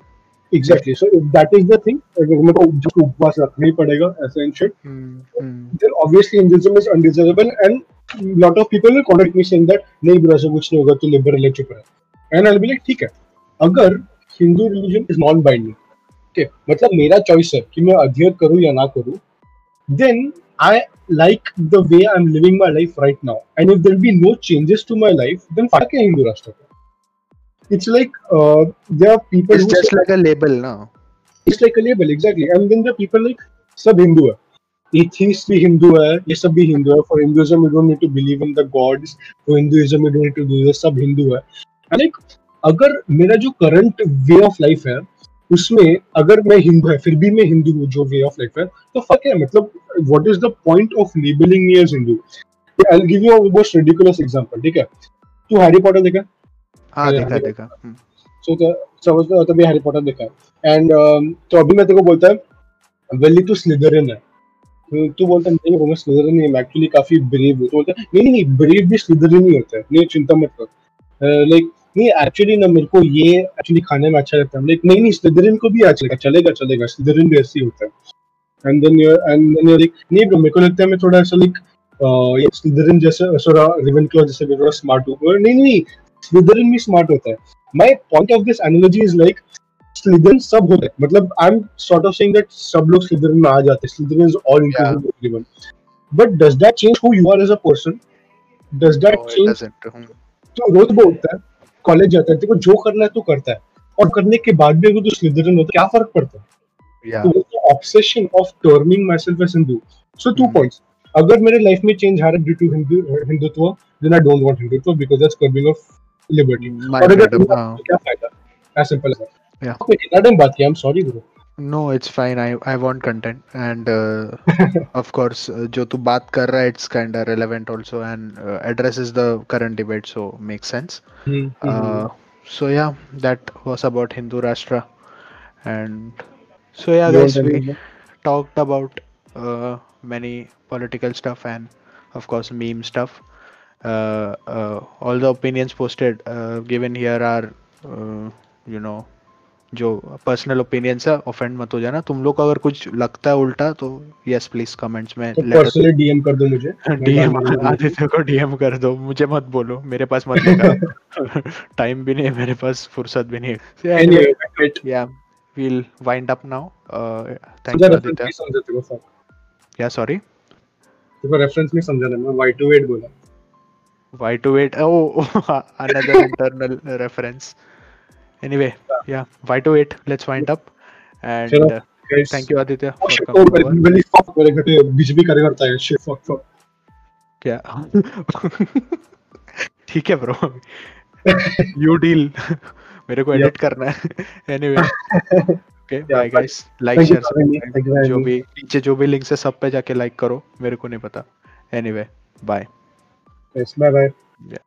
Exactly. So if that is the thing, अगर मेरे को उपवास रखना ही पड़ेगा ऐसा Hmm, hmm. then obviously Hinduism is undesirable and lot of people will contradict me saying that नहीं bro ऐसा कुछ नहीं होगा तू liberal है चुप रह and I'll be like ठीक है अगर Hindu religion is non binding okay मतलब मेरा choice है कि मैं adhere करूँ या ना करूँ then I like the way I'm living my life right now and if there be no changes to my life then fuck है हिंदू राष्ट्र को it's like uh, there are people it's just say, like a label now it's like a label exactly. And then the people like सब हिंदू है. Atheist भी हिंदू है ये सब भी हिंदू है. For Hinduism you don't need to believe in the gods for Hinduism you don't need to do this सब हिंदू है. लाइक अगर मेरा जो करंट वे ऑफ़ लाइफ है उसमें अगर मैं हिंदू है फिर भी मैं हिंदू हूँ जो वे ऑफ़ लाइफ है तो फक है मतलब what is the point of labelling me as Hindu I will give you a most ridiculous example ठीक है? तू हैरी पॉटर देखा? हाँ देखा देखा. सो समझ लो तभी हैरी पॉटर देखा है। एंड तो अभी मैं तेरे को बोलता है वेली तू स्लिदरिन है। तो तू बोलता है नहीं मैं स्लिदरिन नहीं एक्चुअली काफ़ी ब्रेव हूँ। तो बोलता नहीं नहीं नहीं ब्रेव भी स्लिदरिन ही होता है। नहीं चिंता मत कर। लाइक नहीं एक्चुअली ना मेरे को ये एक्चुअली खाने में अच्छा लगता है। लाइक नहीं नहीं स्लिदरिन को भी अच्छा लगेगा चलेगा चलेगा स्लिदरिन भी ऐसे ही होता है। And then you and then you like नहीं bro, मेरे को लगता है मैं थोड़ा ऐसा लाइक स्लिदरिन जैसे थोड़ा रेवेनक्लॉ जैसे भी थोड़ा स्मार्ट हूँ। नहीं नहीं स्लिदरिन भी स्मार्ट होता है। My point of this analogy is like Slytherin सब होता है। मतलब I am sort of saying that सब लोग Slytherin में आ जाते हैं। Everyone. But does that change who you are as a person? Does that no it change doesn't. Hmm. तो रोज बोलता है कॉलेज जाता है देखो जो करना है तो करता है। और करने के बाद भी अगर तो Slytherin होता है क्या फ़र्क पड़ता है? तो obsession of terming my self as Hindu so two Hmm. Points अगर मेरे लाइफ में चेंज आ रहा है due to Hindutva then I don't want Hindutva because that's curbing of liberty my और अगर freedom, हिंदू हाँ. तो क्या फायदा as simple as that Yeah. okay इतना टाइम बात किया I'm sorry bro No, it's fine. I I want content, and uh, of course, uh, जो तू बात कर रहा है, it's kind of relevant also, and uh, addresses the current debate, so makes sense. Hmm, hmm, Uh, so yeah, that was about Hindu Rashtra, and so yeah, You guys, want we to- talked about uh, many political stuff and of course meme stuff. Uh, uh, all the opinions posted uh, given here are, uh, you know, जो personal opinions है offend मत हो जाना। तुम लोग को अगर कुछ लगता है उल्टा तो यस प्लीज़ कमेंट्स में तो पर्सनली डीएम कर दो मुझे। डीएम आदित्य को डीएम कर दो। मुझे मत बोलो। मेरे पास मत लिखा टाइम भी नहीं है मेरे पास फुर्सत भी नहीं है। So, yeah, anyway anyway, wait yeah we'll wind up now. Uh, thank reference aditya समझा तेरे को fuck yeah sorry? तेरे को रेफरेंस नहीं समझा ना मैं। Y28 बोला। Why to wait oh another internal reference anyway yeah why to wait let's wind up and uh, thank you aditya oh shit oh. मेरी fuck मेरे घर पे बीजेपी करे करता है shit fuck fuck क्या ठीक है ब्रो यू डील मेरे को एडिट करना है anyway okay bye bye. Guys like share जो. भी नीचे जो भी लिंक्स है सब पे जाके लाइक करो मेरे को नहीं पता anyway bye Yes, bye bye. Yeah.